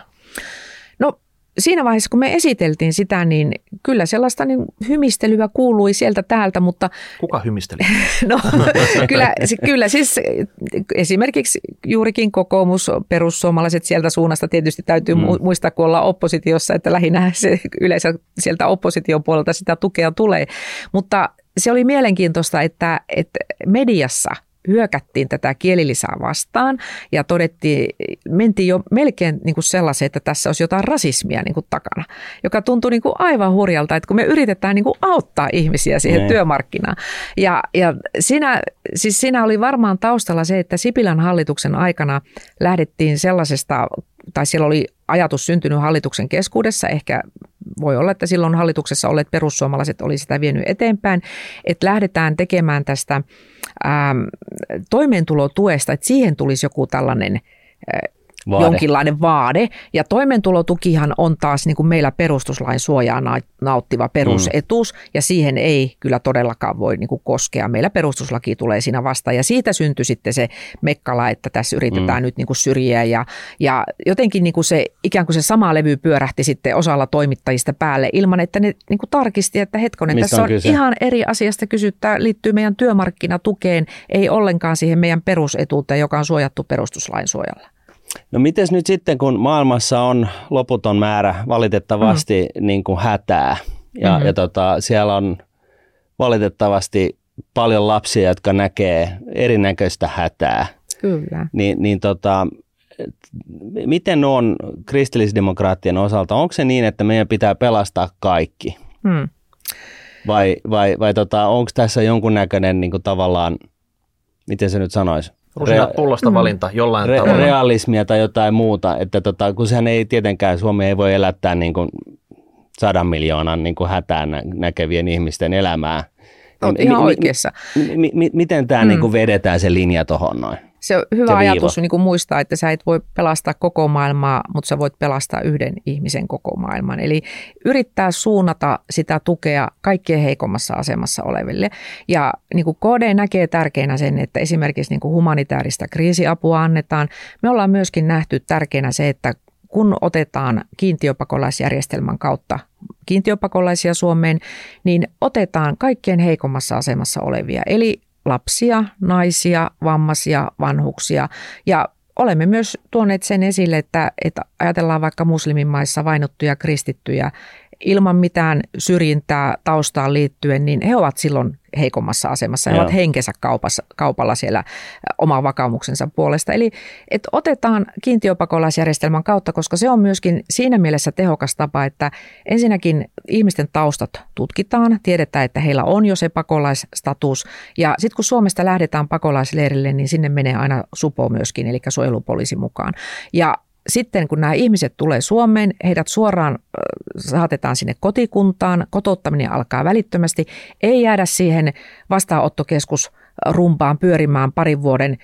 No siinä vaiheessa, kun me esiteltiin sitä, niin kyllä sellaista niin hymistelyä kuului sieltä täältä, mutta... Kuka hymisteli? [laughs] no, kyllä, kyllä siis esimerkiksi juurikin kokoomus, perussuomalaiset sieltä suunnasta tietysti täytyy mm. muistaa, kun ollaan oppositiossa, että lähinnä se yleensä sieltä opposition puolelta sitä tukea tulee. Mutta se oli mielenkiintoista, että, että mediassa – hyökättiin tätä kielilisää vastaan ja todettiin, mentiin jo melkein niin kuin sellaiseen, että tässä olisi jotain rasismia niin kuin takana, joka tuntui niin kuin aivan hurjalta, että kun me yritetään niin kuin auttaa ihmisiä siihen ne. työmarkkinaan. Ja, ja siinä, siis siinä oli varmaan taustalla se, että Sipilän hallituksen aikana lähdettiin sellaisesta, tai siellä oli ajatus syntynyt hallituksen keskuudessa, ehkä voi olla, että silloin hallituksessa olleet perussuomalaiset oli sitä vienyt eteenpäin, että lähdetään tekemään tästä ähm, toimeentulotuesta, että siihen tulisi joku tällainen äh, vaade. jonkinlainen vaade. Ja toimeentulotukihan on taas niin kuin meillä perustuslain suojaa nauttiva perusetus, mm. ja siihen ei kyllä todellakaan voi niin kuin koskea. Meillä perustuslaki tulee siinä vastaan, ja siitä syntyi sitten se mekkala, että tässä yritetään mm. nyt niin kuin syrjiä, ja, ja jotenkin niin kuin se, ikään kuin se sama levy pyörähti sitten osalla toimittajista päälle, ilman että ne niin kuin tarkisti, että hetkonen, Mistä tässä on, on ihan eri asiasta kysyttää, liittyy meidän työmarkkinatukeen, ei ollenkaan siihen meidän perusetuuteen, joka on suojattu perustuslain suojalla. No miten nyt sitten, kun maailmassa on loputon määrä valitettavasti mm. niin kuin hätää ja, mm-hmm. ja tota, siellä on valitettavasti paljon lapsia, jotka näkee erinäköistä hätää. Kyllä. Niin, niin tota, miten on kristillisdemokraattien osalta? Onko se niin, että meidän pitää pelastaa kaikki? Mm. Vai, vai, vai tota, onko tässä jonkunnäköinen niin kuin tavallaan, miten se nyt sanoisi? Rusinat pullosta mm. valinta jollain re- tavalla. Realismia tai jotain muuta, että tota, kun sehän ei tietenkään, Suomi ei voi elättää niin kuin sadan miljoonan niin kuin hätään näkevien ihmisten elämää. Olet ihan oikeassa. M- m- miten tämä mm. niin kuin vedetään se linja tuohon noin? Se on hyvä se ajatus niin kuin muistaa, että sä et voi pelastaa koko maailmaa, mutta sä voit pelastaa yhden ihmisen koko maailman. Eli yrittää suunnata sitä tukea kaikkien heikommassa asemassa oleville. Ja niin kuin KD näkee tärkeänä sen, että esimerkiksi niin kuin humanitaarista kriisiapua annetaan. Me ollaan myöskin nähty tärkeänä se, että kun otetaan kiintiöpakolaisjärjestelmän kautta kiintiöpakolaisia Suomeen, niin otetaan kaikkein heikommassa asemassa olevia. Eli lapsia, naisia, vammaisia, vanhuksia. Ja olemme myös tuoneet sen esille, että, että ajatellaan vaikka muslimimaissa vainottuja kristittyjä, ilman mitään syrjintää taustaan liittyen, niin he ovat silloin heikommassa asemassa. He Joo. ovat henkensä kaupassa, kaupalla siellä oman vakaumuksensa puolesta. Eli että otetaan kiintiöpakolaisjärjestelmän kautta, koska se on myöskin siinä mielessä tehokas tapa, että ensinnäkin ihmisten taustat tutkitaan, tiedetään, että heillä on jo se pakolaisstatus. Ja sitten kun Suomesta lähdetään pakolaisleirille, niin sinne menee aina supo myöskin, eli suojelupoliisi mukaan. Ja sitten kun nämä ihmiset tulee Suomeen, heidät suoraan saatetaan sinne kotikuntaan, kotouttaminen alkaa välittömästi, ei jäädä siihen vastaanottokeskus rumpaan pyörimään parin vuoden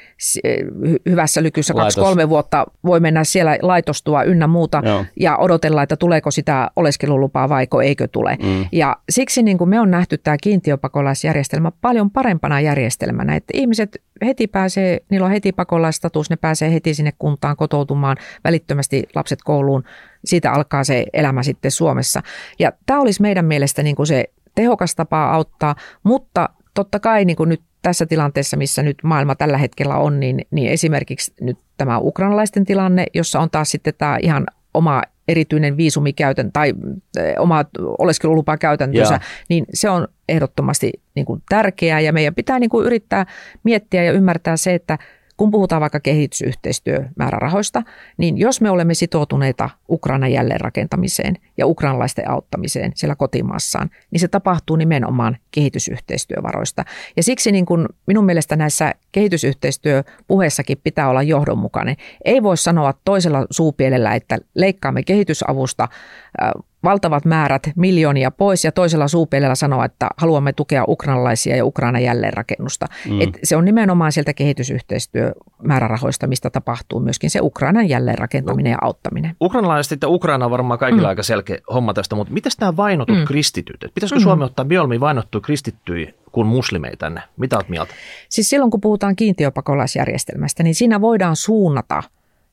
hyvässä lykyssä, kaksi-kolme vuotta voi mennä siellä laitostua ynnä muuta Joo. ja odotella, että tuleeko sitä oleskelulupaa vaiko eikö tule. Mm. Ja siksi niin kuin me on nähty tämä kiintiöpakolaisjärjestelmä paljon parempana järjestelmänä, että ihmiset heti pääsee, niillä on heti pakolaistatus, ne pääsee heti sinne kuntaan kotoutumaan, välittömästi lapset kouluun, siitä alkaa se elämä sitten Suomessa. Ja tämä olisi meidän mielestä niin kuin se tehokas tapa auttaa, mutta totta kai niin kuin nyt tässä tilanteessa, missä nyt maailma tällä hetkellä on, niin, niin esimerkiksi nyt tämä ukrainalaisten tilanne, jossa on taas sitten tämä ihan oma erityinen viisumikäytön tai eh, oma oleskelulupakäytäntönsä, niin se on ehdottomasti niin kuin tärkeää. Ja meidän pitää niin kuin yrittää miettiä ja ymmärtää se, että kun puhutaan vaikka kehitysyhteistyömäärärahoista, niin jos me olemme sitoutuneita Ukrainan jälleenrakentamiseen ja ukrainalaisten auttamiseen siellä kotimaassaan, niin se tapahtuu nimenomaan kehitysyhteistyövaroista. Ja siksi niin kun minun mielestä näissä kehitysyhteistyöpuheissakin pitää olla johdonmukainen. Ei voi sanoa toisella suupielellä, että leikkaamme kehitysavusta valtavat määrät, miljoonia pois ja toisella suupielellä sanoa, että haluamme tukea ukrainalaisia ja Ukraina jälleenrakennusta. Mm. Et se on nimenomaan sieltä kehitysyhteistyömäärärahoista, mistä tapahtuu myöskin se Ukrainan jälleenrakentaminen no. ja auttaminen. Ukrainalaiset ja Ukraina on varmaan kaikilla mm. aika selkeä homma tästä, mutta miten nämä vainotut mm. kristityt? Et pitäisikö mm. Suomi ottaa mieluummin vainottuja kristittyjä kuin muslimeita tänne? Mitä olet mieltä? Siis silloin kun puhutaan kiintiöpakolaisjärjestelmästä, niin siinä voidaan suunnata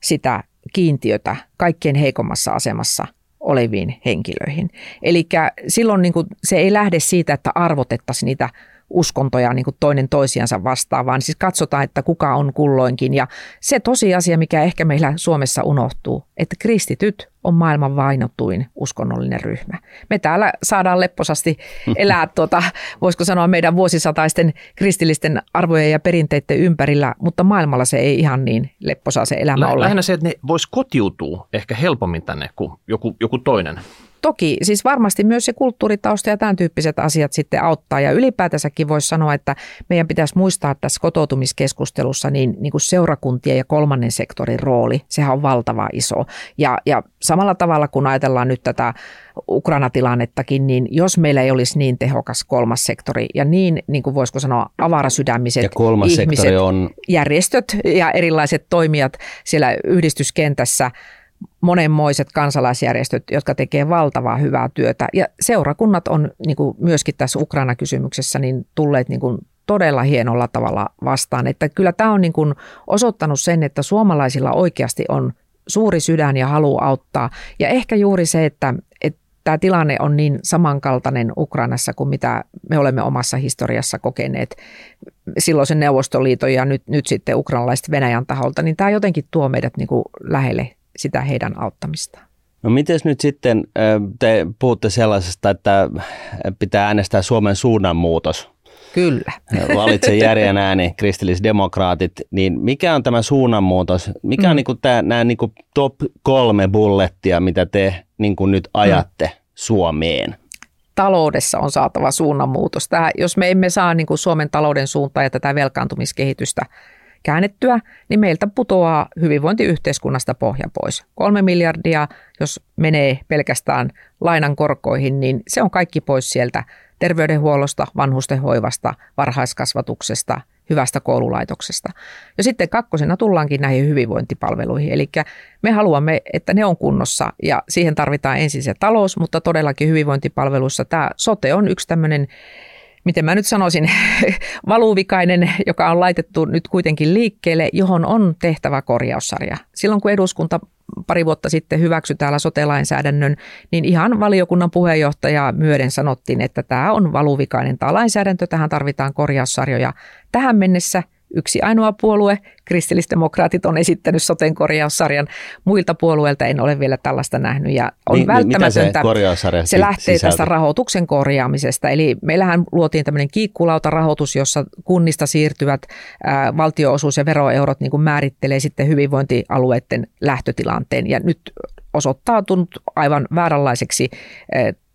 sitä kiintiötä kaikkein heikommassa asemassa – oleviin henkilöihin. Eli silloin niin kuin se ei lähde siitä, että arvotettaisiin niitä uskontoja niin kuin toinen toisiansa vastaan, vaan siis katsotaan, että kuka on kulloinkin. Ja se tosiasia, mikä ehkä meillä Suomessa unohtuu, että kristityt on maailman vainotuin uskonnollinen ryhmä. Me täällä saadaan lepposasti elää, [laughs] tuota, voisiko sanoa, meidän vuosisataisten kristillisten arvojen ja perinteiden ympärillä, mutta maailmalla se ei ihan niin lepposa se elämä Lä- ole. Lähinnä se, että ne vois kotiutua ehkä helpommin tänne kuin joku, joku toinen. Toki siis varmasti myös se kulttuuritausta ja tämän tyyppiset asiat sitten auttaa. Ja ylipäätänsäkin voisi sanoa, että meidän pitäisi muistaa tässä kotoutumiskeskustelussa niin, niin kuin seurakuntien ja kolmannen sektorin rooli. Sehän on valtava iso. Ja, ja samalla tavalla kun ajatellaan nyt tätä Ukraina-tilannettakin, niin jos meillä ei olisi niin tehokas kolmas sektori ja niin, niin kuin voisiko sanoa, avarasydämiset ja kolmas ihmiset, on... järjestöt ja erilaiset toimijat siellä yhdistyskentässä – monenmoiset kansalaisjärjestöt, jotka tekee valtavaa hyvää työtä. Ja seurakunnat on niin kuin myöskin tässä Ukraina-kysymyksessä niin tulleet niin kuin todella hienolla tavalla vastaan. Että kyllä tämä on niin kuin osoittanut sen, että suomalaisilla oikeasti on suuri sydän ja halu auttaa. Ja ehkä juuri se, että, että tämä tilanne on niin samankaltainen Ukrainassa kuin mitä me olemme omassa historiassa kokeneet silloisen Neuvostoliiton ja nyt, nyt sitten ukrainalaiset Venäjän taholta, niin tämä jotenkin tuo meidät niin kuin lähelle sitä heidän auttamistaan. No miten nyt sitten, te puhutte sellaisesta, että pitää äänestää Suomen suunnanmuutos. Kyllä. Valitse järjen ääni, kristillisdemokraatit. Niin mikä on tämä suunnanmuutos? Mikä mm. on niin kuin tämä, nämä niin kuin top kolme bullettia, mitä te niin kuin nyt ajatte mm. Suomeen? Taloudessa on saatava suunnanmuutos. Tämä, jos me emme saa niin kuin Suomen talouden suuntaa ja tätä velkaantumiskehitystä käännettyä, niin meiltä putoaa hyvinvointiyhteiskunnasta pohja pois. Kolme miljardia, jos menee pelkästään lainan korkoihin, niin se on kaikki pois sieltä terveydenhuollosta, vanhustenhoivasta, varhaiskasvatuksesta, hyvästä koululaitoksesta. Ja sitten kakkosena tullaankin näihin hyvinvointipalveluihin. Eli me haluamme, että ne on kunnossa ja siihen tarvitaan ensin se talous, mutta todellakin hyvinvointipalveluissa tämä sote on yksi tämmöinen miten mä nyt sanoisin, [laughs] valuvikainen, joka on laitettu nyt kuitenkin liikkeelle, johon on tehtävä korjaussarja. Silloin kun eduskunta pari vuotta sitten hyväksyi täällä sote-lainsäädännön, niin ihan valiokunnan puheenjohtaja myöden sanottiin, että tämä on valuvikainen tämä lainsäädäntö, tähän tarvitaan korjaussarjoja. Tähän mennessä – yksi ainoa puolue. Kristillisdemokraatit on esittänyt soten korjaussarjan. Muilta puolueilta en ole vielä tällaista nähnyt ja on niin, välttämätöntä. Se, se lähtee sisältö? tästä rahoituksen korjaamisesta. Eli meillähän luotiin tämmöinen kiikkulauta-rahoitus, jossa kunnista siirtyvät ää, valtioosuus- ja veroeurot niin kuin määrittelee sitten hyvinvointialueiden lähtötilanteen. Ja nyt osoittautunut aivan vääränlaiseksi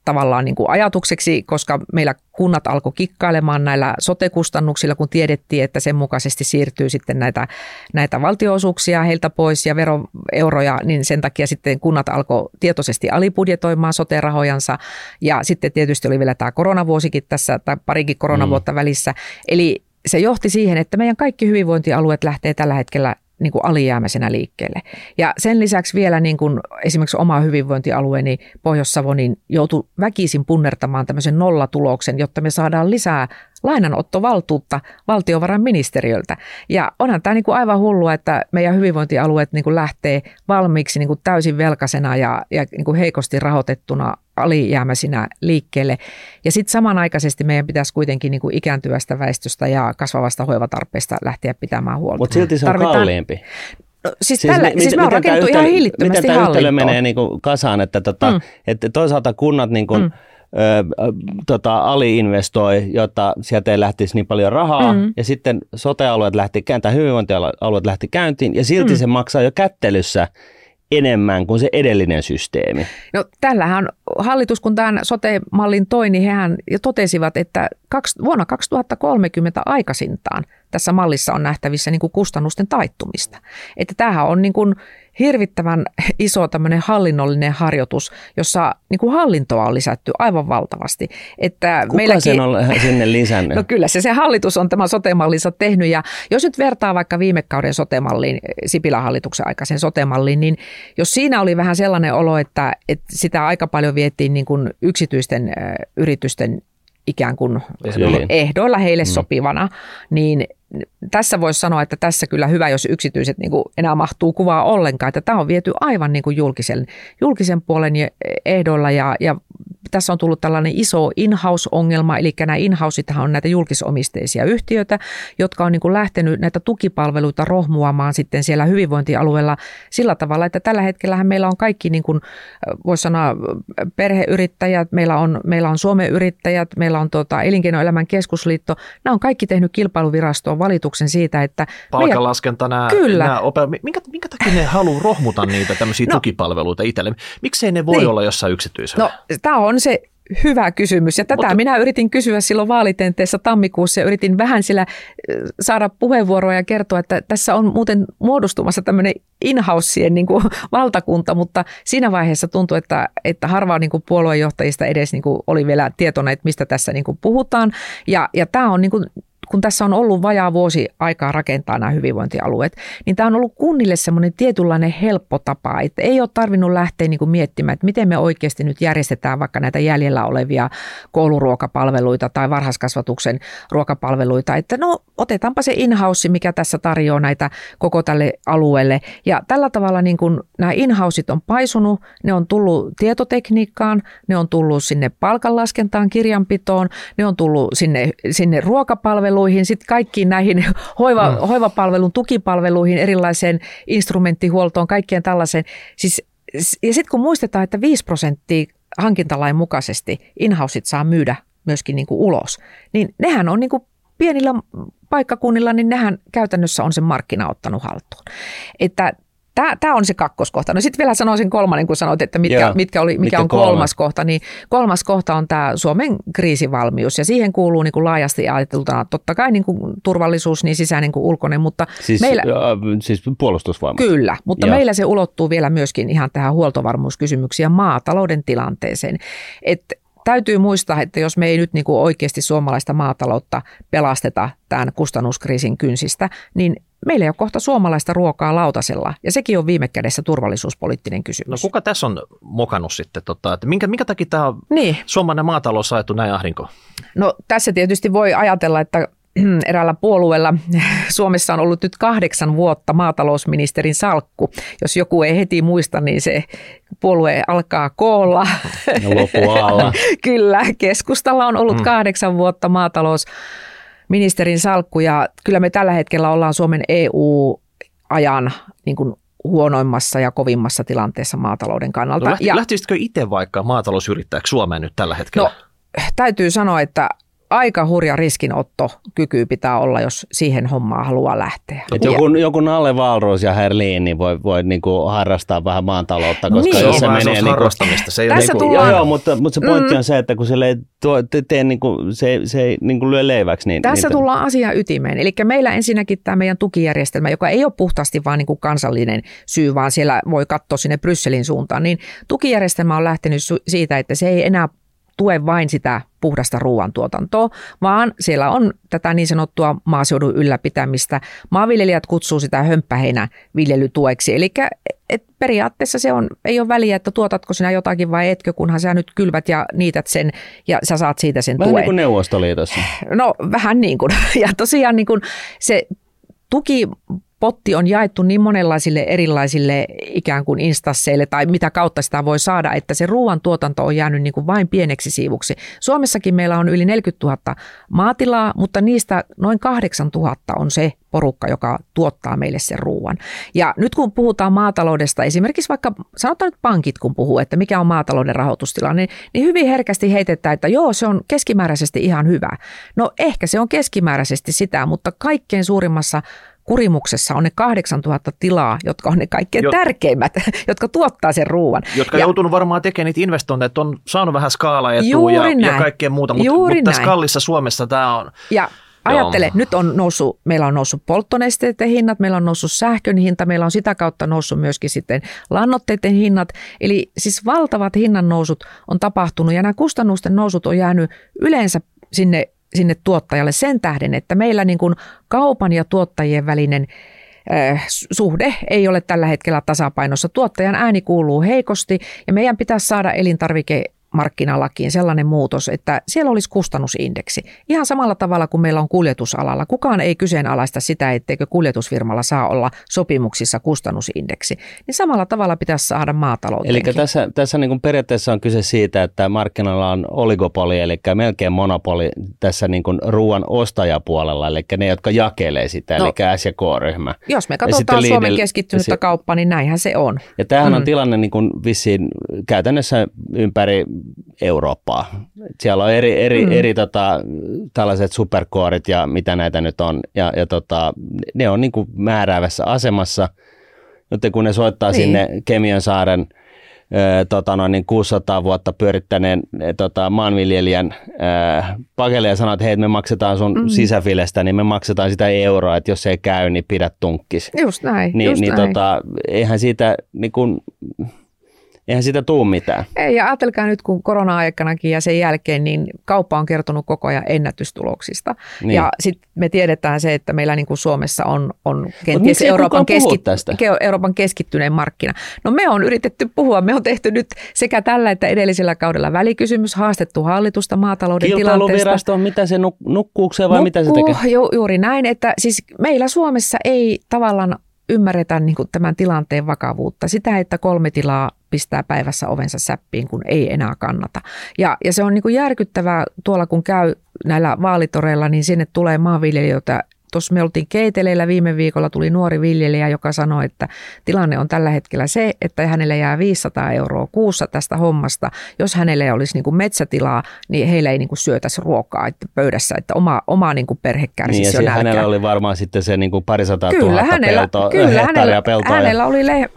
tavallaan niin kuin ajatukseksi, koska meillä kunnat alkoi kikkailemaan näillä sotekustannuksilla, kun tiedettiin, että sen mukaisesti siirtyy sitten näitä, näitä valtioosuuksia heiltä pois ja veroeuroja, niin sen takia sitten kunnat alkoi tietoisesti alibudjetoimaan sote-rahojansa ja sitten tietysti oli vielä tämä koronavuosikin tässä tai parikin koronavuotta mm. välissä. Eli se johti siihen, että meidän kaikki hyvinvointialueet lähtee tällä hetkellä niin kuin alijäämäisenä liikkeelle. Ja sen lisäksi vielä niin kuin esimerkiksi oma hyvinvointialueeni niin joutui väkisin punnertamaan tämmöisen nollatuloksen, jotta me saadaan lisää lainanottovaltuutta valtiovarainministeriöltä. Ja onhan tämä niin kuin aivan hullua, että meidän hyvinvointialueet niin kuin lähtee valmiiksi niin kuin täysin velkaisena ja, ja niin kuin heikosti rahoitettuna alijäämäisinä liikkeelle. Ja sitten samanaikaisesti meidän pitäisi kuitenkin niin kuin ikääntyvästä väestöstä ja kasvavasta hoivatarpeesta lähteä pitämään huolta. Mutta silti se on Tarvitaan... kalliimpi. No, siis, siis, tällä, mi- siis me on rakennettu ihan hillittömästi Miten tämä yhtälö menee niin kuin kasaan, että, tota, mm. että toisaalta kunnat niin kuin, mm. ö, tota, aliinvestoi, jotta sieltä ei lähtisi niin paljon rahaa, mm. ja sitten sote-alueet lähti käyntiin, hyvinvointialueet lähti käyntiin, ja silti mm. se maksaa jo kättelyssä enemmän kuin se edellinen systeemi. No tällähän hallitus, kun tämän sote-mallin toi, niin hehän jo totesivat, että kaksi, vuonna 2030 aikaisintaan tässä mallissa on nähtävissä niin kuin kustannusten taittumista. Että tämähän on niin kuin hirvittävän iso tämmöinen hallinnollinen harjoitus, jossa niin kuin hallintoa on lisätty aivan valtavasti. Että Kuka meilläkin, sen on sinne lisännyt? [laughs] No kyllä se, se hallitus on tämän sotemallinsa tehnyt ja jos nyt vertaa vaikka viime kauden sotemalliin, Sipilän hallituksen aikaisen sotemalliin, niin jos siinä oli vähän sellainen olo, että, että sitä aika paljon vietiin niin kuin yksityisten yritysten ikään kuin ehdoilla heille mm. sopivana, niin tässä voisi sanoa, että tässä kyllä hyvä, jos yksityiset niin kuin enää mahtuu kuvaa ollenkaan, että tämä on viety aivan niin kuin julkisen, julkisen puolen ehdoilla ja, ja tässä on tullut tällainen iso in-house-ongelma, eli nämä in on näitä julkisomisteisia yhtiöitä, jotka on niin kuin lähtenyt näitä tukipalveluita rohmuamaan sitten siellä hyvinvointialueella sillä tavalla, että tällä hetkellä meillä on kaikki, niin kuin voisi sanoa, perheyrittäjät, meillä on, meillä on Suomen yrittäjät, meillä on tuota, Elinkeinoelämän keskusliitto, nämä on kaikki tehnyt kilpailuvirastoon valituksen siitä, että... Palkanlaskenta, nämä, kyllä. nämä opera- minkä, minkä takia ne haluaa rohmuta niitä tämmöisiä no, tukipalveluita itselle? Miksei ne voi niin. olla jossain yksityisellä? No, tämä on se hyvä kysymys. Ja tätä Mutta... minä yritin kysyä silloin vaalitenteessä tammikuussa ja yritin vähän sillä saada puheenvuoroa ja kertoa, että tässä on muuten muodostumassa tämmöinen in niin kuin [laughs] valtakunta, mutta siinä vaiheessa tuntui, että, että harva niin kuin puoluejohtajista edes niin kuin oli vielä tietoinen, että mistä tässä niin kuin puhutaan. Ja, ja tämä on niin kuin kun tässä on ollut vajaa vuosi aikaa rakentaa nämä hyvinvointialueet, niin tämä on ollut kunnille semmoinen tietynlainen helppo tapa, että ei ole tarvinnut lähteä niin kuin miettimään, että miten me oikeasti nyt järjestetään vaikka näitä jäljellä olevia kouluruokapalveluita tai varhaiskasvatuksen ruokapalveluita, että no otetaanpa se in-house, mikä tässä tarjoaa näitä koko tälle alueelle. Ja tällä tavalla niin kuin nämä in on paisunut, ne on tullut tietotekniikkaan, ne on tullut sinne palkanlaskentaan, kirjanpitoon, ne on tullut sinne, sinne ruokapalveluun, palveluihin, sitten kaikkiin näihin [laughs] hoiva, mm. hoivapalvelun tukipalveluihin, erilaiseen instrumenttihuoltoon, kaikkeen tällaiseen. Siis, ja sitten kun muistetaan, että 5 prosenttia hankintalain mukaisesti inhousit saa myydä myöskin niin kuin ulos, niin nehän on niin kuin pienillä paikkakunnilla, niin nehän käytännössä on sen markkina ottanut haltuun. Että Tämä, tämä on se kakkoskohta. No sitten vielä sanoisin kolmannen, kun sanoit, että mitkä, Joo, mitkä, oli, mikä mitkä on kolmas, kolmas kohta. Niin kolmas kohta on tämä Suomen kriisivalmius ja siihen kuuluu niin kuin laajasti ajateltuna totta kai niin kuin turvallisuus, niin sisäinen kuin ulkoinen. Mutta siis, meillä, äh, siis puolustusvoimat. Kyllä, mutta Joo. meillä se ulottuu vielä myöskin ihan tähän huoltovarmuuskysymyksiin ja maatalouden tilanteeseen. Että täytyy muistaa, että jos me ei nyt niin kuin oikeasti suomalaista maataloutta pelasteta tämän kustannuskriisin kynsistä, niin meillä ei ole kohta suomalaista ruokaa lautasella, ja sekin on viime kädessä turvallisuuspoliittinen kysymys. No kuka tässä on mokannut sitten, tota, että minkä, minkä takia tämä niin. suomalainen maatalous saatu näin ahdinko? No tässä tietysti voi ajatella, että [clears throat] eräällä puolueella [clears throat] Suomessa on ollut nyt kahdeksan vuotta maatalousministerin salkku. Jos joku ei heti muista, niin se puolue alkaa koolla. No [laughs] Kyllä, keskustalla on ollut mm. kahdeksan vuotta maatalousministerin salkku ja kyllä me tällä hetkellä ollaan Suomen EU-ajan niin kuin huonoimmassa ja kovimmassa tilanteessa maatalouden kannalta. No lähti, ja, lähtisitkö itse vaikka maatalousyrittäjäksi Suomeen nyt tällä hetkellä? No, täytyy sanoa, että aika hurja riskinotto kyky pitää olla, jos siihen hommaan haluaa lähteä. Et joku, joku Nalle Valros ja Herliin niin voi, voi niinku harrastaa vähän maantaloutta, koska niin. jos se, se menee... Niinku, harrastamista. Se ei Tässä niinku, tullaan... Joo, joo, mutta, mutta se pointti mm. on se, että kun se, ei tuo, te, tee, niinku, se, se ei niinku lyö leiväksi. Niin, Tässä niin, tullaan asian ytimeen. Eli meillä ensinnäkin tämä meidän tukijärjestelmä, joka ei ole puhtaasti vain niinku kansallinen syy, vaan siellä voi katsoa sinne Brysselin suuntaan, niin tukijärjestelmä on lähtenyt siitä, että se ei enää tue vain sitä puhdasta ruoantuotantoa, vaan siellä on tätä niin sanottua maaseudun ylläpitämistä. Maanviljelijät kutsuu sitä hömppäheinä viljelytueksi, eli et periaatteessa se on, ei ole väliä, että tuotatko sinä jotakin vai etkö, kunhan sä nyt kylvät ja niität sen ja sä saat siitä sen vähän tuen. niin kuin Neuvostoliitossa. No vähän niin kuin. [laughs] Ja tosiaan niin kuin se tuki potti on jaettu niin monenlaisille erilaisille ikään kuin instansseille tai mitä kautta sitä voi saada, että se ruoantuotanto on jäänyt niin kuin vain pieneksi siivuksi. Suomessakin meillä on yli 40 000 maatilaa, mutta niistä noin 8 000 on se porukka, joka tuottaa meille sen ruoan. Ja nyt kun puhutaan maataloudesta, esimerkiksi vaikka sanotaan nyt pankit, kun puhuu, että mikä on maatalouden rahoitustilanne, niin hyvin herkästi heitetään, että joo, se on keskimääräisesti ihan hyvä. No ehkä se on keskimääräisesti sitä, mutta kaikkein suurimmassa kurimuksessa on ne 8000 tilaa, jotka on ne kaikkein jo, tärkeimmät, [laughs] jotka tuottaa sen ruoan. Jotka ja, joutunut varmaan tekemään niitä investointeja, että on saanut vähän skaalaa ja, ja kaikkea muuta, mutta, mutta tässä kallissa Suomessa tämä on... Ja Ajattele, Joo. nyt on noussut, meillä on noussut polttonesteiden hinnat, meillä on noussut sähkön hinta, meillä on sitä kautta noussut myöskin sitten lannoitteiden hinnat. Eli siis valtavat hinnan nousut on tapahtunut ja nämä kustannusten nousut on jäänyt yleensä sinne sinne tuottajalle sen tähden, että meillä niin kuin kaupan ja tuottajien välinen suhde ei ole tällä hetkellä tasapainossa. Tuottajan ääni kuuluu heikosti ja meidän pitäisi saada elintarvike markkinalakiin sellainen muutos, että siellä olisi kustannusindeksi. Ihan samalla tavalla kuin meillä on kuljetusalalla. Kukaan ei kyseenalaista sitä, etteikö kuljetusfirmalla saa olla sopimuksissa kustannusindeksi. Niin samalla tavalla pitäisi saada maatalouteen. Eli tässä, tässä niin kuin periaatteessa on kyse siitä, että markkinoilla on oligopoli, eli melkein monopoli tässä niin kuin ruoan ostajapuolella, eli ne, jotka jakelee sitä, no, eli S- ja K-ryhmä. Jos me katsotaan Suomen keskittynyttä se, kauppaa, niin näinhän se on. Ja tämähän mm. on tilanne niin kuin vissiin käytännössä ympäri Eurooppaa. Siellä on eri, eri, mm. eri tota, tällaiset superkoorit ja mitä näitä nyt on. Ja, ja tota, ne on niin kuin määräävässä asemassa. Nyt kun ne soittaa niin. sinne Kemiönsaaren ö, tota noin, niin 600 vuotta pyörittäneen tota, maanviljelijän pakelle ja sanoo, että hei, me maksetaan sun mm. sisäfilestä, niin me maksetaan sitä euroa, että jos se ei käy, niin pidä tunkkis. Just näin. Niin, just niin näin. Tota, eihän siitä niin kuin, Eihän sitä tuu mitään. Ei, ja ajatelkaa nyt, kun korona-aikanakin ja sen jälkeen, niin kauppa on kertonut koko ajan ennätystuloksista. Niin. Ja sitten me tiedetään se, että meillä niin kuin Suomessa on, on kenties Euroopan, keski, Euroopan keskittyneen markkina. No me on yritetty puhua, me on tehty nyt sekä tällä että edellisellä kaudella välikysymys, haastettu hallitusta maatalouden tilanteesta. mitä se nuk- nukkuuko se vai Nukkuu, mitä se tekee? Ju, juuri näin, että siis meillä Suomessa ei tavallaan ymmärretä niin kuin tämän tilanteen vakavuutta. Sitä, että kolme tilaa pistää päivässä ovensa säppiin, kun ei enää kannata. Ja, ja se on niin kuin järkyttävää tuolla, kun käy näillä vaalitoreilla, niin sinne tulee maanviljelijöitä tuossa me oltiin keiteleillä viime viikolla, tuli nuori viljelijä, joka sanoi, että tilanne on tällä hetkellä se, että hänelle jää 500 euroa kuussa tästä hommasta. Jos hänelle olisi niin kuin metsätilaa, niin heillä ei niin kuin syötäisi ruokaa että pöydässä, että oma, oma niin kuin perhe kärsisi niin, ja jo hänellä oli varmaan sitten se niin kuin parisataa kyllä, tuhatta hänellä, peltoa, kyllä, hänellä, peltoa. Hänellä oli le,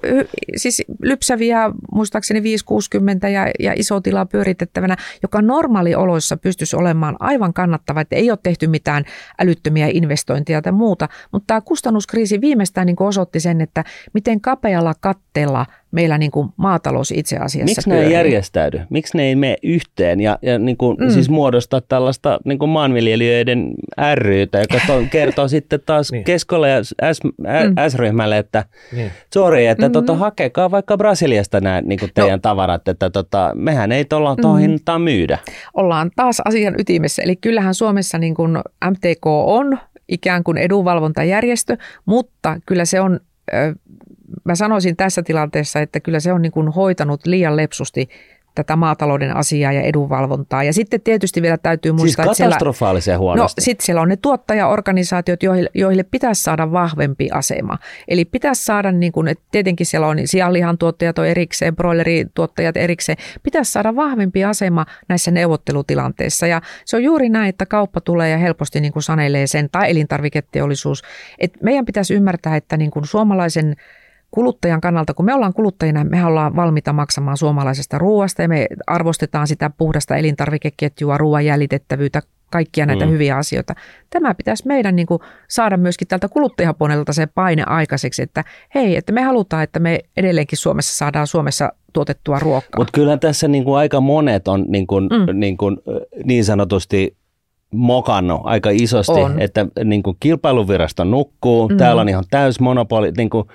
siis lypsäviä muistaakseni 560 ja, ja iso tila pyöritettävänä, joka normaalioloissa pystyisi olemaan aivan kannattava, että ei ole tehty mitään älyttömiä investointeja investointia tai muuta, mutta tämä kustannuskriisi viimeistään niin osoitti sen, että miten kapealla katteella meillä niin kuin maatalous itse asiassa Miksi ne ei järjestäydy? Miksi ne ei mene yhteen ja, ja niin kuin, mm. siis muodostaa tällaista niin kuin maanviljelijöiden rytä, joka to, [laughs] kertoo sitten taas Niin. keskolle ja S, ä, S-ryhmälle, että Niin. Sori, että mm-hmm. tota, hakekaa vaikka Brasiliasta nämä niin kuin teidän no. tavarat, että tota, mehän ei tuolla tuohon mm-hmm. hintaan myydä. ollaan taas asian ytimessä. Eli kyllähän Suomessa niin kuin MTK on ikään kuin edunvalvontajärjestö, mutta kyllä se on, mä sanoisin tässä tilanteessa, että kyllä se on niin kuin hoitanut liian lepsusti tätä maatalouden asiaa ja edunvalvontaa. Ja sitten tietysti vielä täytyy Siis muistaa, että siellä, katastrofaalisen No huonosti. sitten siellä on ne tuottajaorganisaatiot, joille, joille pitäisi saada vahvempi asema. Eli pitäisi saada, niin kuin, että tietenkin siellä on sianlihan tuottajat on erikseen, broilerituottajat erikseen, pitäisi saada vahvempi asema näissä neuvottelutilanteissa. Ja se on juuri näin, että kauppa tulee ja helposti niin kuin sanelee sen, tai elintarviketeollisuus. Et meidän pitäisi ymmärtää, että niin kuin suomalaisen kuluttajan kannalta, kun me ollaan kuluttajina, me ollaan valmiita maksamaan suomalaisesta ruoasta ja me arvostetaan sitä puhdasta elintarvikeketjua, ruoan jäljitettävyyttä, kaikkia näitä Mm. hyviä asioita. Tämä pitäisi meidän niin kuin, saada myöskin tältä kuluttajapuolelta se paine aikaiseksi, että hei, että me halutaan, että me edelleenkin Suomessa saadaan Suomessa tuotettua ruokaa. Mutta kyllä tässä niin kuin aika monet on niin, kuin, mm. niin, kuin, niin sanotusti mokannut aika isosti, On. että niin kuin kilpailuvirasto nukkuu, mm. täällä on ihan täys monopoli, niin kuin,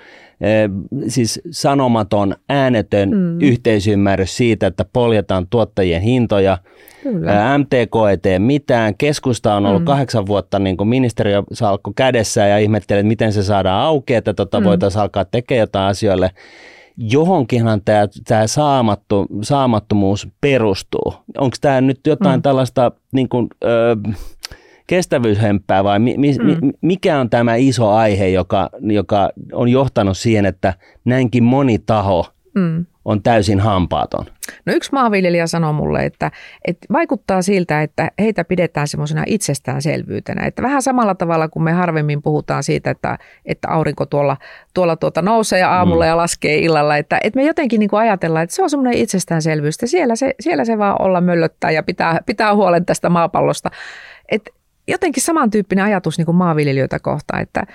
siis sanomaton, äänetön mm. yhteisymmärrys siitä, että poljetaan tuottajien hintoja. Kyllä. MTK ei tee mitään. Keskusta on ollut mm. kahdeksan vuotta niin kuin ministeriösalkku kädessä ja ihmettelee, että miten se saadaan auki, että tota mm. voitaisiin alkaa tekemään jotain asioille. Johonkinhan tämä, tämä saamattu, saamattomuus perustuu. Onko tämä nyt jotain mm. tällaista niin kuin, ö, kestävyyshemppää vai mi, mi, mm. mikä on tämä iso aihe, joka, joka on johtanut siihen, että näinkin moni taho Mm. on täysin hampaaton? No yksi maanviljelijä sanoi mulle, että, että vaikuttaa siltä, että heitä pidetään semmoisena itsestäänselvyytenä. Että vähän samalla tavalla kuin me harvemmin puhutaan siitä, että, että aurinko tuolla, tuolla tuota nousee aamulla mm. ja laskee illalla. Että, että me jotenkin niin kuin ajatellaan, että se on semmoinen itsestäänselvyys, että siellä se, siellä se vaan olla möllöttää ja pitää, pitää huolen tästä maapallosta. Että jotenkin samantyyppinen ajatus niin kuin maanviljelijöitä kohtaan, että,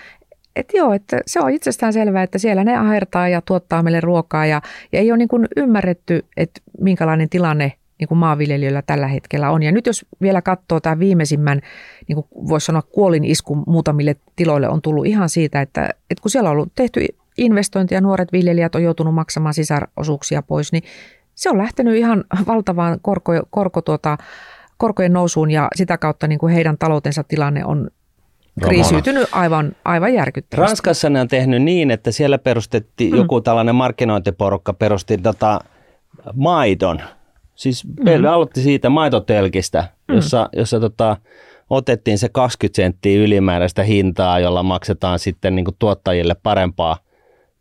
että joo, että se on itsestään selvää, että siellä ne ahertaa ja tuottaa meille ruokaa ja, ja ei ole niin kuin ymmärretty, että minkälainen tilanne niin kuin maanviljelijöillä tällä hetkellä on. Ja nyt jos vielä katsoo tämä viimeisimmän, niin kuin voisi sanoa kuolin isku muutamille tiloille on tullut ihan siitä, että, että kun siellä on ollut tehty investointia, nuoret viljelijät on joutunut maksamaan sisärosuuksia pois, niin se on lähtenyt ihan valtavaan korko, korko tuota, korkojen nousuun ja sitä kautta niin kuin heidän taloutensa tilanne on kriisiytynyt aivan, aivan järkyttävästi. Ranskassa ne on tehnyt niin, että siellä perustettiin mm. joku tällainen markkinointiporukka, perusti tota maidon. Siis mm. aloitti siitä maitotelkistä, mm. jossa, jossa tota, otettiin se 20 senttiä ylimääräistä hintaa, jolla maksetaan sitten niin kuin tuottajille parempaa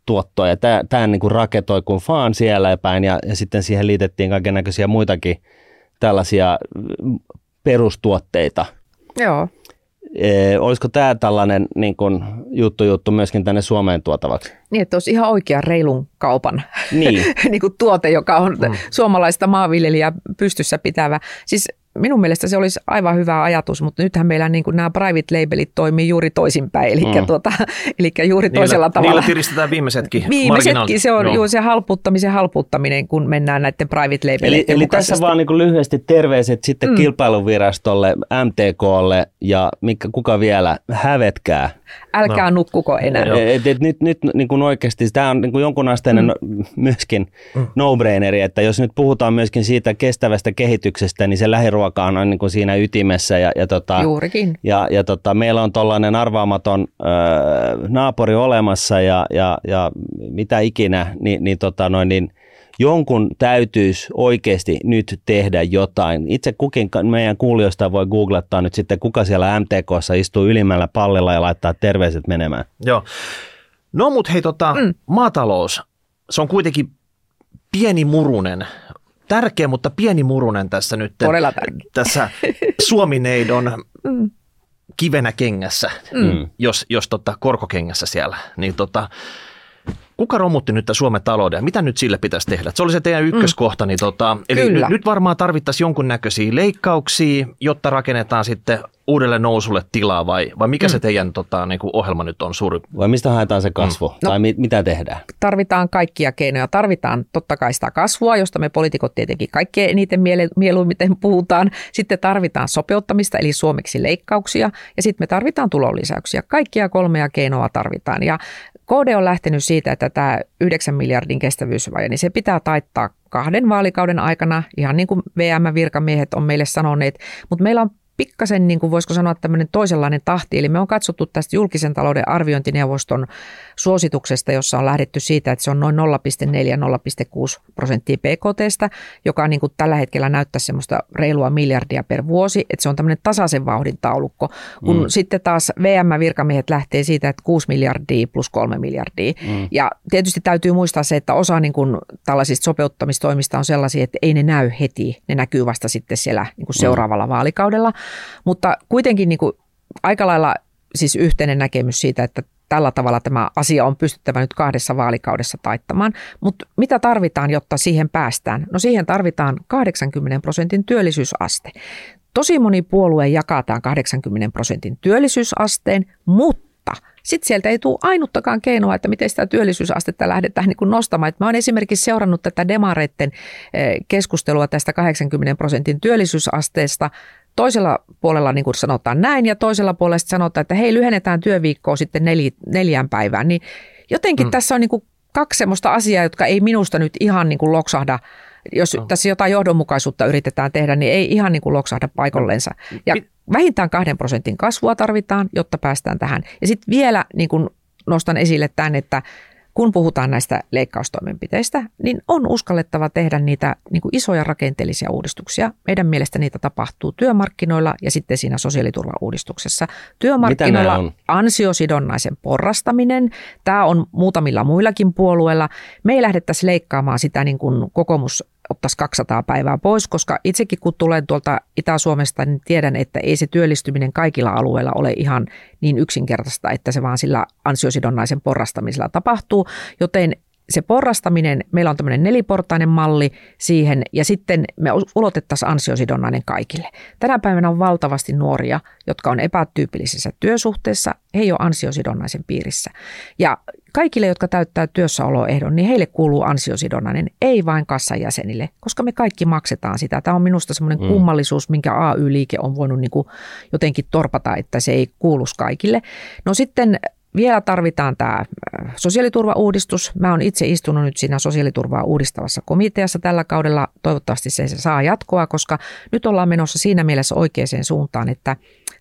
tuottoa. Ja tämä, niin kuin raketoi kuin faan siellä päin ja, ja sitten siihen liitettiin kaiken näköisiä muitakin tällaisia mm, perustuotteita. Joo. Ee, olisiko tämä tällainen niin kun, juttu juttu myöskin tänne Suomeen tuotavaksi? Niin, että olisi ihan oikea reilun kaupan Niin. [laughs] niin kuin tuote, joka on mm. suomalaista maanviljelijää pystyssä pitävä. Siis minun mielestä se olisi aivan hyvä ajatus, mutta nythän meillä niin kuin nämä private labelit toimii juuri toisinpäin, eli, mm. tuota, [laughs] eli juuri toisella niillä, tavalla. Niillä tiristetään viimeisetkin Viimeisetkin, se on no. juuri se halputtamisen halputtaminen, kun mennään näiden private labelien Eli, eli tässä vaan niin lyhyesti terveiset sitten mm. kilpailuvirastolle, MTKlle ja mikä, kuka vielä, hävetkää. Älkää no. nukkuko enää. Et, et, nyt nyt niin kuin oikeasti tämä on niin kuin jonkunasteinen mm. no, myöskin mm. no-braineri, että jos nyt puhutaan myöskin siitä kestävästä kehityksestä, niin se lähiruoka on niin kuin siinä ytimessä. Ja, ja, tota, Juurikin. Ja, ja tota, meillä on tuollainen arvaamaton ö, naapuri olemassa ja, ja, ja mitä ikinä, niin, niin, tota, noin, niin jonkun täytyisi oikeasti nyt tehdä jotain. Itse kukin meidän kuulijoista voi googlettaa nyt sitten, kuka siellä MTKssa istuu ylimmällä pallilla ja laittaa terveiset menemään. Joo. No mut hei, tota, mm. maatalous, se on kuitenkin pieni murunen, tärkeä, mutta pieni murunen tässä nyt. Todella tärkeä. Tässä Suomineidon [laughs] mm. kivenä kengässä, mm. jos, jos tota, korkokengässä siellä, niin tota, Kuka romutti nyt Suomen talouden? Mitä nyt sille pitäisi tehdä? Se oli se teidän ykköskohta. Niin tota, eli nyt, nyt varmaan tarvittaisiin jonkunnäköisiä leikkauksia, jotta rakennetaan sitten uudelle nousulle tilaa vai, vai mikä mm. se teidän tota, niin kuin ohjelma nyt on suuri? Vai mistä haetaan se kasvu mm. tai no, mi- mitä tehdään? Tarvitaan kaikkia keinoja. Tarvitaan totta kai sitä kasvua, josta me poliitikot tietenkin kaikkein eniten miele- mieluummin puhutaan. Sitten tarvitaan sopeuttamista eli suomeksi leikkauksia ja sitten me tarvitaan tulonlisäyksiä. Kaikkia kolmea keinoa tarvitaan ja KD on lähtenyt siitä, että tämä 9 miljardin kestävyysvaje, niin se pitää taittaa kahden vaalikauden aikana, ihan niin kuin VM-virkamiehet on meille sanoneet, mutta meillä on pikkasen, niin kuin voisiko sanoa, tämmöinen toisenlainen tahti. Eli me on katsottu tästä julkisen talouden arviointineuvoston suosituksesta, jossa on lähdetty siitä, että se on noin 0,4-0,6 prosenttia PKTstä, joka niin kuin tällä hetkellä näyttää semmoista reilua miljardia per vuosi, että se on tämmöinen tasaisen vauhdin taulukko, kun mm. sitten taas VM-virkamiehet lähtee siitä, että 6 miljardia plus 3 miljardia. Mm. Ja tietysti täytyy muistaa se, että osa niin kuin tällaisista sopeuttamistoimista on sellaisia, että ei ne näy heti, ne näkyy vasta sitten siellä niin kuin seuraavalla mm. vaalikaudella. Mutta kuitenkin niin kuin aika lailla siis yhteinen näkemys siitä, että tällä tavalla tämä asia on pystyttävä nyt kahdessa vaalikaudessa taittamaan. Mutta mitä tarvitaan, jotta siihen päästään? No siihen tarvitaan 80 prosentin työllisyysaste. Tosi moni puolue jakaa tämän 80 prosentin työllisyysasteen, mutta sitten sieltä ei tule ainuttakaan keinoa, että miten sitä työllisyysastetta lähdetään niin kuin nostamaan. mä olen esimerkiksi seurannut tätä demareiden eh, keskustelua tästä 80 prosentin työllisyysasteesta toisella puolella niin kuin sanotaan näin ja toisella puolella sanotaan, että hei lyhennetään työviikkoa sitten nel, neljään päivään, niin jotenkin mm. tässä on niin kuin kaksi sellaista asiaa, jotka ei minusta nyt ihan niin kuin loksahda jos no. tässä jotain johdonmukaisuutta yritetään tehdä, niin ei ihan niin kuin loksahda paikallensa. Ja vähintään kahden prosentin kasvua tarvitaan, jotta päästään tähän. Ja sitten vielä niin kuin nostan esille tämän, että kun puhutaan näistä leikkaustoimenpiteistä, niin on uskallettava tehdä niitä niin kuin isoja rakenteellisia uudistuksia. Meidän mielestä niitä tapahtuu työmarkkinoilla ja sitten siinä sosiaaliturvauudistuksessa. Työmarkkinoilla ansiosidonnaisen porrastaminen, tämä on muutamilla muillakin puolueilla. Me ei lähdettäisi leikkaamaan sitä niin kuin kokoomus ottaisi 200 päivää pois, koska itsekin kun tulen tuolta Itä-Suomesta, niin tiedän, että ei se työllistyminen kaikilla alueilla ole ihan niin yksinkertaista, että se vaan sillä ansiosidonnaisen porrastamisella tapahtuu, joten se porrastaminen, meillä on tämmöinen neliportainen malli siihen ja sitten me ulotettaisiin ansiosidonnainen kaikille. Tänä päivänä on valtavasti nuoria, jotka on epätyypillisissä työsuhteessa, he ei ole ansiosidonnaisen piirissä. Ja kaikille, jotka täyttää työssäoloehdon, niin heille kuuluu ansiosidonnainen, ei vain kassan jäsenille, koska me kaikki maksetaan sitä. Tämä on minusta semmoinen mm. kummallisuus, minkä AY-liike on voinut niin kuin jotenkin torpata, että se ei kuulu kaikille. No sitten vielä tarvitaan tämä äh, sosiaaliturvauudistus. Mä oon itse istunut nyt siinä sosiaaliturvaa uudistavassa komiteassa tällä kaudella. Toivottavasti se saa jatkoa, koska nyt ollaan menossa siinä mielessä oikeaan suuntaan, että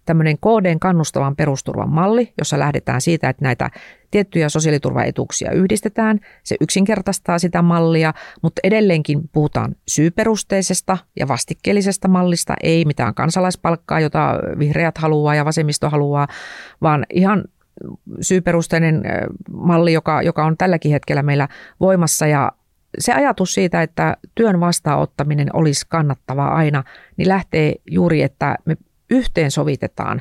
tämmöinen KDn kannustavan perusturvan malli, jossa lähdetään siitä, että näitä tiettyjä sosiaaliturvaetuuksia yhdistetään. Se yksinkertaistaa sitä mallia, mutta edelleenkin puhutaan syyperusteisesta ja vastikkeellisesta mallista, ei mitään kansalaispalkkaa, jota vihreät haluaa ja vasemmisto haluaa, vaan ihan syyperusteinen malli, joka, joka on tälläkin hetkellä meillä voimassa. Ja se ajatus siitä, että työn vastaanottaminen olisi kannattavaa aina, niin lähtee juuri, että me yhteensovitetaan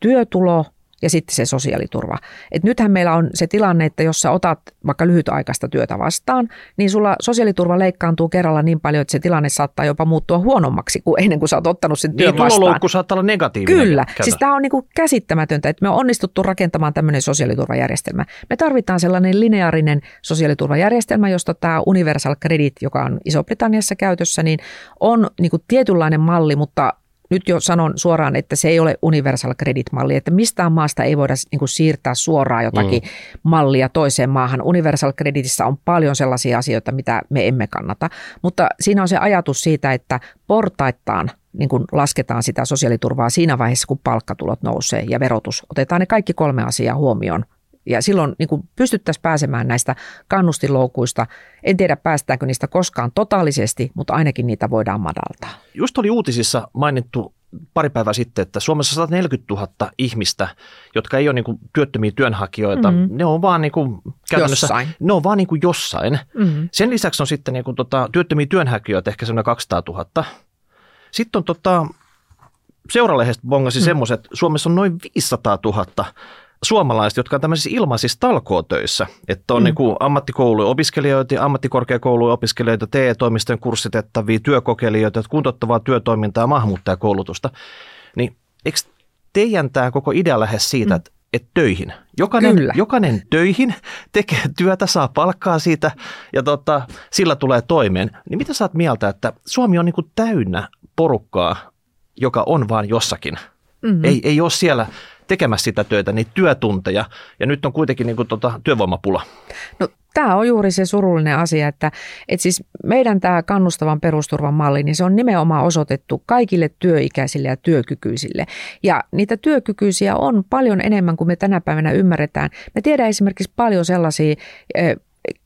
työtulo – ja sitten se sosiaaliturva. Et nythän meillä on se tilanne, että jos sä otat vaikka lyhytaikaista työtä vastaan, niin sulla sosiaaliturva leikkaantuu kerralla niin paljon, että se tilanne saattaa jopa muuttua huonommaksi kuin ennen kuin sä oot ottanut sen työn niin, vastaan. Saattaa olla negatiivinen. Kyllä. Käydä. Siis tämä on niinku käsittämätöntä, että me on onnistuttu rakentamaan tämmöinen sosiaaliturvajärjestelmä. Me tarvitaan sellainen lineaarinen sosiaaliturvajärjestelmä, josta tämä Universal Credit, joka on Iso-Britanniassa käytössä, niin on niinku tietynlainen malli, mutta nyt jo sanon suoraan, että se ei ole universal credit-malli, että mistään maasta ei voida niin kuin siirtää suoraan jotakin mm. mallia toiseen maahan. Universal creditissä on paljon sellaisia asioita, mitä me emme kannata, mutta siinä on se ajatus siitä, että portaittaan niin kuin lasketaan sitä sosiaaliturvaa siinä vaiheessa, kun palkkatulot nousee ja verotus. Otetaan ne kaikki kolme asiaa huomioon ja silloin niin kuin pystyttäisiin pääsemään näistä kannustinloukuista. En tiedä, päästäänkö niistä koskaan totaalisesti, mutta ainakin niitä voidaan madaltaa. Just oli uutisissa mainittu pari päivää sitten, että Suomessa 140 000 ihmistä, jotka ei ole niin kuin työttömiä työnhakijoita, mm-hmm. ne on vaan niin kuin käytännössä, jossain. ne on vaan niin kuin jossain. Mm-hmm. Sen lisäksi on sitten niin kuin tota, työttömiä työnhakijoita ehkä semmoinen 200 000. Sitten on tota, seuralehdestä bongasi mm-hmm. semmoiset, Suomessa on noin 500 000 suomalaiset, jotka on tämmöisissä ilmaisissa talkootöissä, että on mm. niin ammattikoulujen opiskelijoita, ammattikorkeakoulujen opiskelijoita, TE-toimistojen kurssitettavia, työkokeilijoita, kuntouttavaa työtoimintaa ja maahanmuuttajakoulutusta. Niin eikö teidän tämä koko idea lähes siitä, mm. että et töihin. Jokainen, Kyllä. jokainen töihin [laughs] tekee työtä, saa palkkaa siitä ja tota, sillä tulee toimeen. Niin mitä sä oot mieltä, että Suomi on niinku täynnä porukkaa, joka on vaan jossakin. Mm-hmm. Ei, ei ole siellä tekemässä sitä työtä, niin työtunteja, ja nyt on kuitenkin niin kuin tota, työvoimapula. No tämä on juuri se surullinen asia, että, että siis meidän tämä kannustavan perusturvan malli, niin se on nimenomaan osoitettu kaikille työikäisille ja työkykyisille. Ja niitä työkykyisiä on paljon enemmän kuin me tänä päivänä ymmärretään. Me tiedään esimerkiksi paljon sellaisia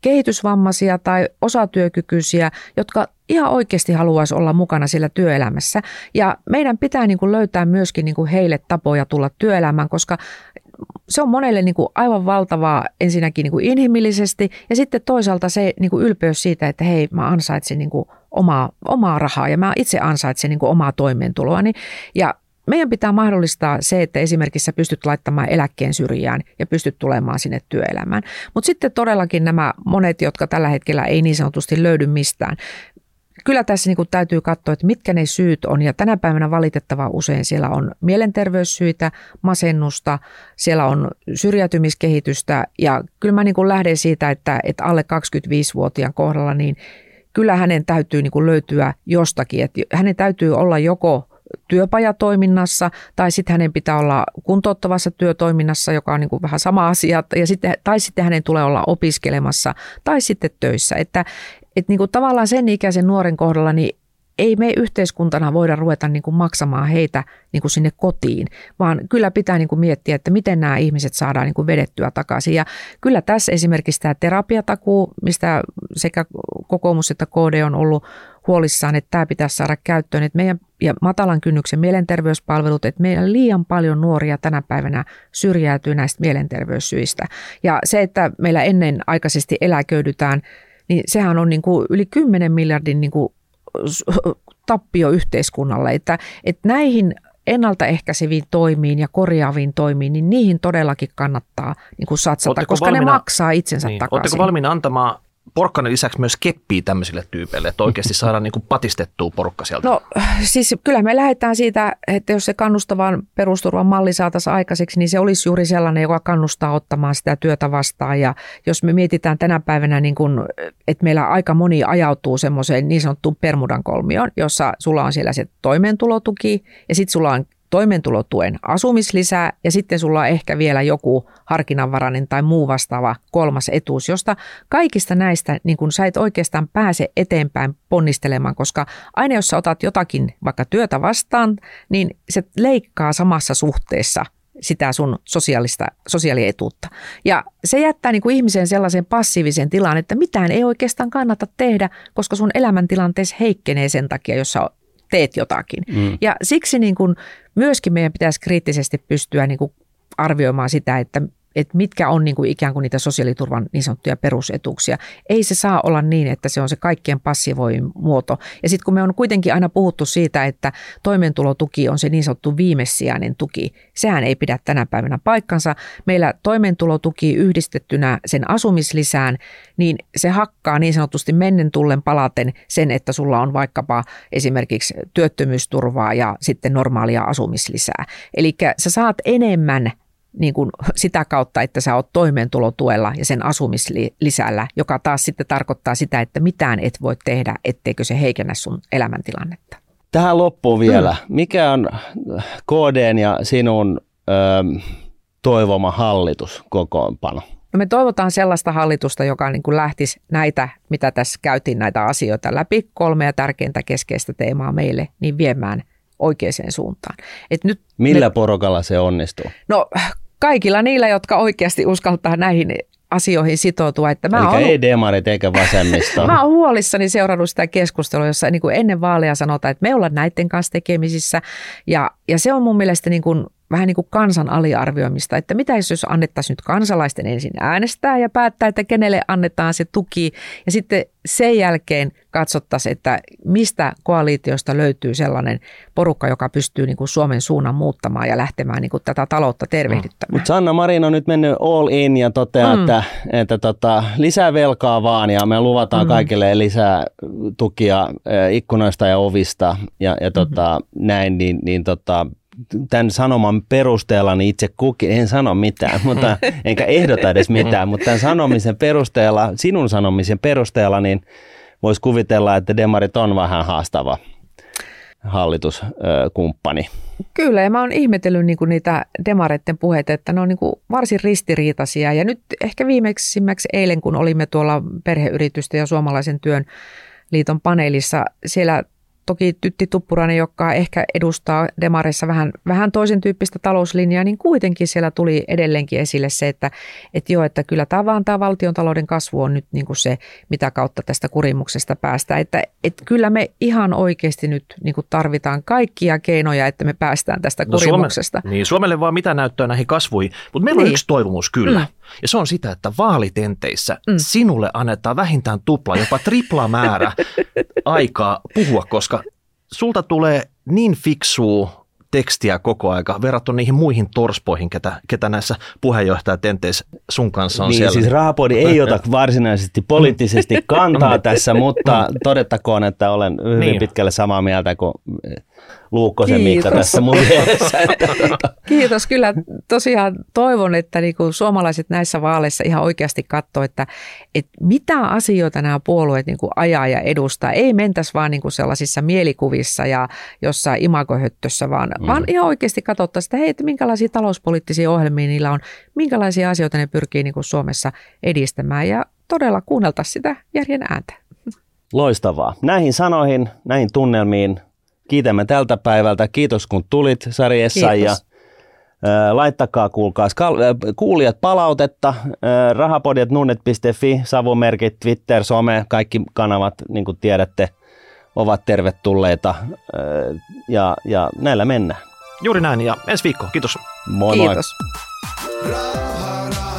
kehitysvammaisia tai osatyökykyisiä, jotka ihan oikeasti haluaisi olla mukana siellä työelämässä. Ja meidän pitää niin kuin löytää myöskin niin kuin heille tapoja tulla työelämään, koska se on monelle niin kuin aivan valtavaa ensinnäkin niin kuin inhimillisesti ja sitten toisaalta se niin kuin ylpeys siitä, että hei mä ansaitsen niin kuin omaa, omaa rahaa ja mä itse ansaitsen niin kuin omaa toimeentuloani. Ja meidän pitää mahdollistaa se, että esimerkiksi sä pystyt laittamaan eläkkeen syrjään ja pystyt tulemaan sinne työelämään. Mutta sitten todellakin nämä monet, jotka tällä hetkellä ei niin sanotusti löydy mistään, kyllä tässä niin täytyy katsoa, että mitkä ne syyt on. Ja tänä päivänä valitettavaa usein siellä on mielenterveyssyitä, masennusta, siellä on syrjäytymiskehitystä. Ja kyllä mä niin lähden siitä, että, että alle 25-vuotiaan kohdalla, niin kyllä hänen täytyy niin löytyä jostakin. Että hänen täytyy olla joko työpajatoiminnassa tai sitten hänen pitää olla kuntouttavassa työtoiminnassa, joka on niin kuin vähän sama asia, ja sitten, tai sitten hänen tulee olla opiskelemassa tai sitten töissä. Että, että niin kuin tavallaan sen ikäisen nuoren kohdalla niin ei me yhteiskuntana voida ruveta niin kuin maksamaan heitä niin kuin sinne kotiin, vaan kyllä pitää niin kuin miettiä, että miten nämä ihmiset saadaan niin kuin vedettyä takaisin. Ja kyllä tässä esimerkiksi tämä terapiatakuu, mistä sekä kokoomus että KD on ollut huolissaan, että tämä pitäisi saada käyttöön, että meidän ja matalan kynnyksen mielenterveyspalvelut, että meillä liian paljon nuoria tänä päivänä syrjäytyy näistä mielenterveyssyistä. Ja se, että meillä ennen aikaisesti eläköidytään, niin sehän on niin kuin yli 10 miljardin niin kuin tappio yhteiskunnalle, että, että näihin ennaltaehkäiseviin toimiin ja korjaaviin toimiin, niin niihin todellakin kannattaa niin kuin satsata, Oletteko koska valmiina, ne maksaa itsensä niin, takaisin. Oletteko valmiina antamaan porkkanen lisäksi myös keppii tämmöisille tyypeille, että oikeasti saadaan niin patistettua porukka sieltä? No siis kyllä me lähdetään siitä, että jos se kannustavan perusturvan malli saataisiin aikaiseksi, niin se olisi juuri sellainen, joka kannustaa ottamaan sitä työtä vastaan. Ja jos me mietitään tänä päivänä, niin kuin, että meillä aika moni ajautuu semmoiseen niin sanottuun Permudan kolmioon, jossa sulla on siellä se toimeentulotuki ja sitten sulla on toimeentulotuen asumislisää ja sitten sulla on ehkä vielä joku harkinnanvarainen tai muu vastaava kolmas etuus, josta kaikista näistä niin kun sä et oikeastaan pääse eteenpäin ponnistelemaan, koska aina jos sä otat jotakin vaikka työtä vastaan, niin se leikkaa samassa suhteessa sitä sun sosiaalista, sosiaalietuutta. Ja se jättää niin kuin ihmisen sellaisen passiivisen tilan, että mitään ei oikeastaan kannata tehdä, koska sun elämäntilanteessa heikkenee sen takia, jos sä teet jotakin. Mm. Ja siksi niin kuin myöskin meidän pitäisi kriittisesti pystyä niin kuin arvioimaan sitä, että että mitkä on niin kuin ikään kuin niitä sosiaaliturvan niin sanottuja perusetuuksia. Ei se saa olla niin, että se on se kaikkien passivoin muoto. Ja sitten kun me on kuitenkin aina puhuttu siitä, että toimeentulotuki on se niin sanottu viimesijainen tuki, sehän ei pidä tänä päivänä paikkansa. Meillä toimeentulotuki yhdistettynä sen asumislisään, niin se hakkaa niin sanotusti mennen tullen palaten sen, että sulla on vaikkapa esimerkiksi työttömyysturvaa ja sitten normaalia asumislisää. Eli sä saat enemmän niin kuin sitä kautta, että sä oot toimeentulotuella ja sen asumislisällä, joka taas sitten tarkoittaa sitä, että mitään et voi tehdä, etteikö se heikennä sun elämäntilannetta. Tähän loppuun vielä. Mm. Mikä on KDn ja sinun ö, toivoma hallitus kokoonpano? No me toivotaan sellaista hallitusta, joka niin kuin lähtisi näitä, mitä tässä käytiin näitä asioita läpi, kolmea tärkeintä keskeistä teemaa meille, niin viemään oikeaan suuntaan. Et nyt Millä me, porokalla se onnistuu? No kaikilla niillä, jotka oikeasti uskaltaa näihin asioihin sitoutua. Että mä Eli ollut, ei demarit eikä vasemmista. [laughs] mä oon huolissani seurannut sitä keskustelua, jossa niin kuin ennen vaaleja sanotaan, että me ollaan näiden kanssa tekemisissä. Ja, ja se on mun mielestä niin kuin vähän niin kuin kansan aliarvioimista, että mitä jos annettaisiin nyt kansalaisten ensin äänestää ja päättää, että kenelle annetaan se tuki ja sitten sen jälkeen katsottaisiin, että mistä koalitiosta löytyy sellainen porukka, joka pystyy niin kuin Suomen suunnan muuttamaan ja lähtemään niin kuin tätä taloutta tervehdyttämään. Mutta Sanna Marin on nyt mennyt all in ja toteaa, mm. että, että tota, lisää velkaa vaan ja me luvataan mm. kaikille lisää tukia ikkunoista ja ovista ja, ja tota, mm-hmm. näin, niin, niin tota, tämän sanoman perusteella niin itse kukin, en sano mitään, [laughs] mutta, enkä ehdota edes mitään, mutta tämän sanomisen perusteella, sinun sanomisen perusteella, niin voisi kuvitella, että demarit on vähän haastava hallituskumppani. Kyllä, ja mä oon ihmetellyt niinku niitä demareiden puheita, että ne on niinku varsin ristiriitaisia. Ja nyt ehkä viimeisimmäksi eilen, kun olimme tuolla perheyritysten ja suomalaisen työn liiton paneelissa, siellä toki Tytti Tuppurainen, joka ehkä edustaa Demareissa vähän, vähän toisen tyyppistä talouslinjaa, niin kuitenkin siellä tuli edelleenkin esille se, että, että joo, että kyllä tämä vaan tämä valtiontalouden kasvu on nyt niin kuin se, mitä kautta tästä kurimuksesta päästään. Että, että kyllä me ihan oikeasti nyt niin kuin tarvitaan kaikkia keinoja, että me päästään tästä no kurimuksesta. Suome, niin, Suomelle vaan mitä näyttöä näihin kasvuihin, mutta meillä niin. on yksi toivomus kyllä. Mm. Ja se on sitä, että vaalitenteissä mm. sinulle annetaan vähintään tupla, jopa tripla määrä [laughs] aikaa puhua, koska sulta tulee niin fiksua tekstiä koko aika verrattuna niihin muihin torspoihin, ketä, ketä näissä puheenjohtajatenteissä sun kanssa on niin, siellä. siis Rahapodi ei ota varsinaisesti poliittisesti [laughs] kantaa tässä, mutta todettakoon, että olen hyvin niin. pitkälle samaa mieltä kuin Luukkosen Miikka tässä mun Kiitos. Kyllä tosiaan toivon, että niinku suomalaiset näissä vaaleissa ihan oikeasti katsoo, että, että mitä asioita nämä puolueet niinku ajaa ja edustaa. Ei mentäisi vaan niinku sellaisissa mielikuvissa ja jossain imagohöttössä, vaan, mm. vaan ihan oikeasti katsottaisiin, että hei, että minkälaisia talouspoliittisia ohjelmia niillä on, minkälaisia asioita ne pyrkii niinku Suomessa edistämään ja todella kuunneltaisiin sitä järjen ääntä. Loistavaa. Näihin sanoihin, näihin tunnelmiin kiitämme tältä päivältä. Kiitos kun tulit Sari Essayah. Laittakaa kuulkaas kuulijat palautetta, rahapodjat.nunnet.fi, savumerkit, Twitter, some, kaikki kanavat, niin kuin tiedätte, ovat tervetulleita ja, ja näillä mennään. Juuri näin ja ensi viikko. Kiitos. Moi Kiitos. moi.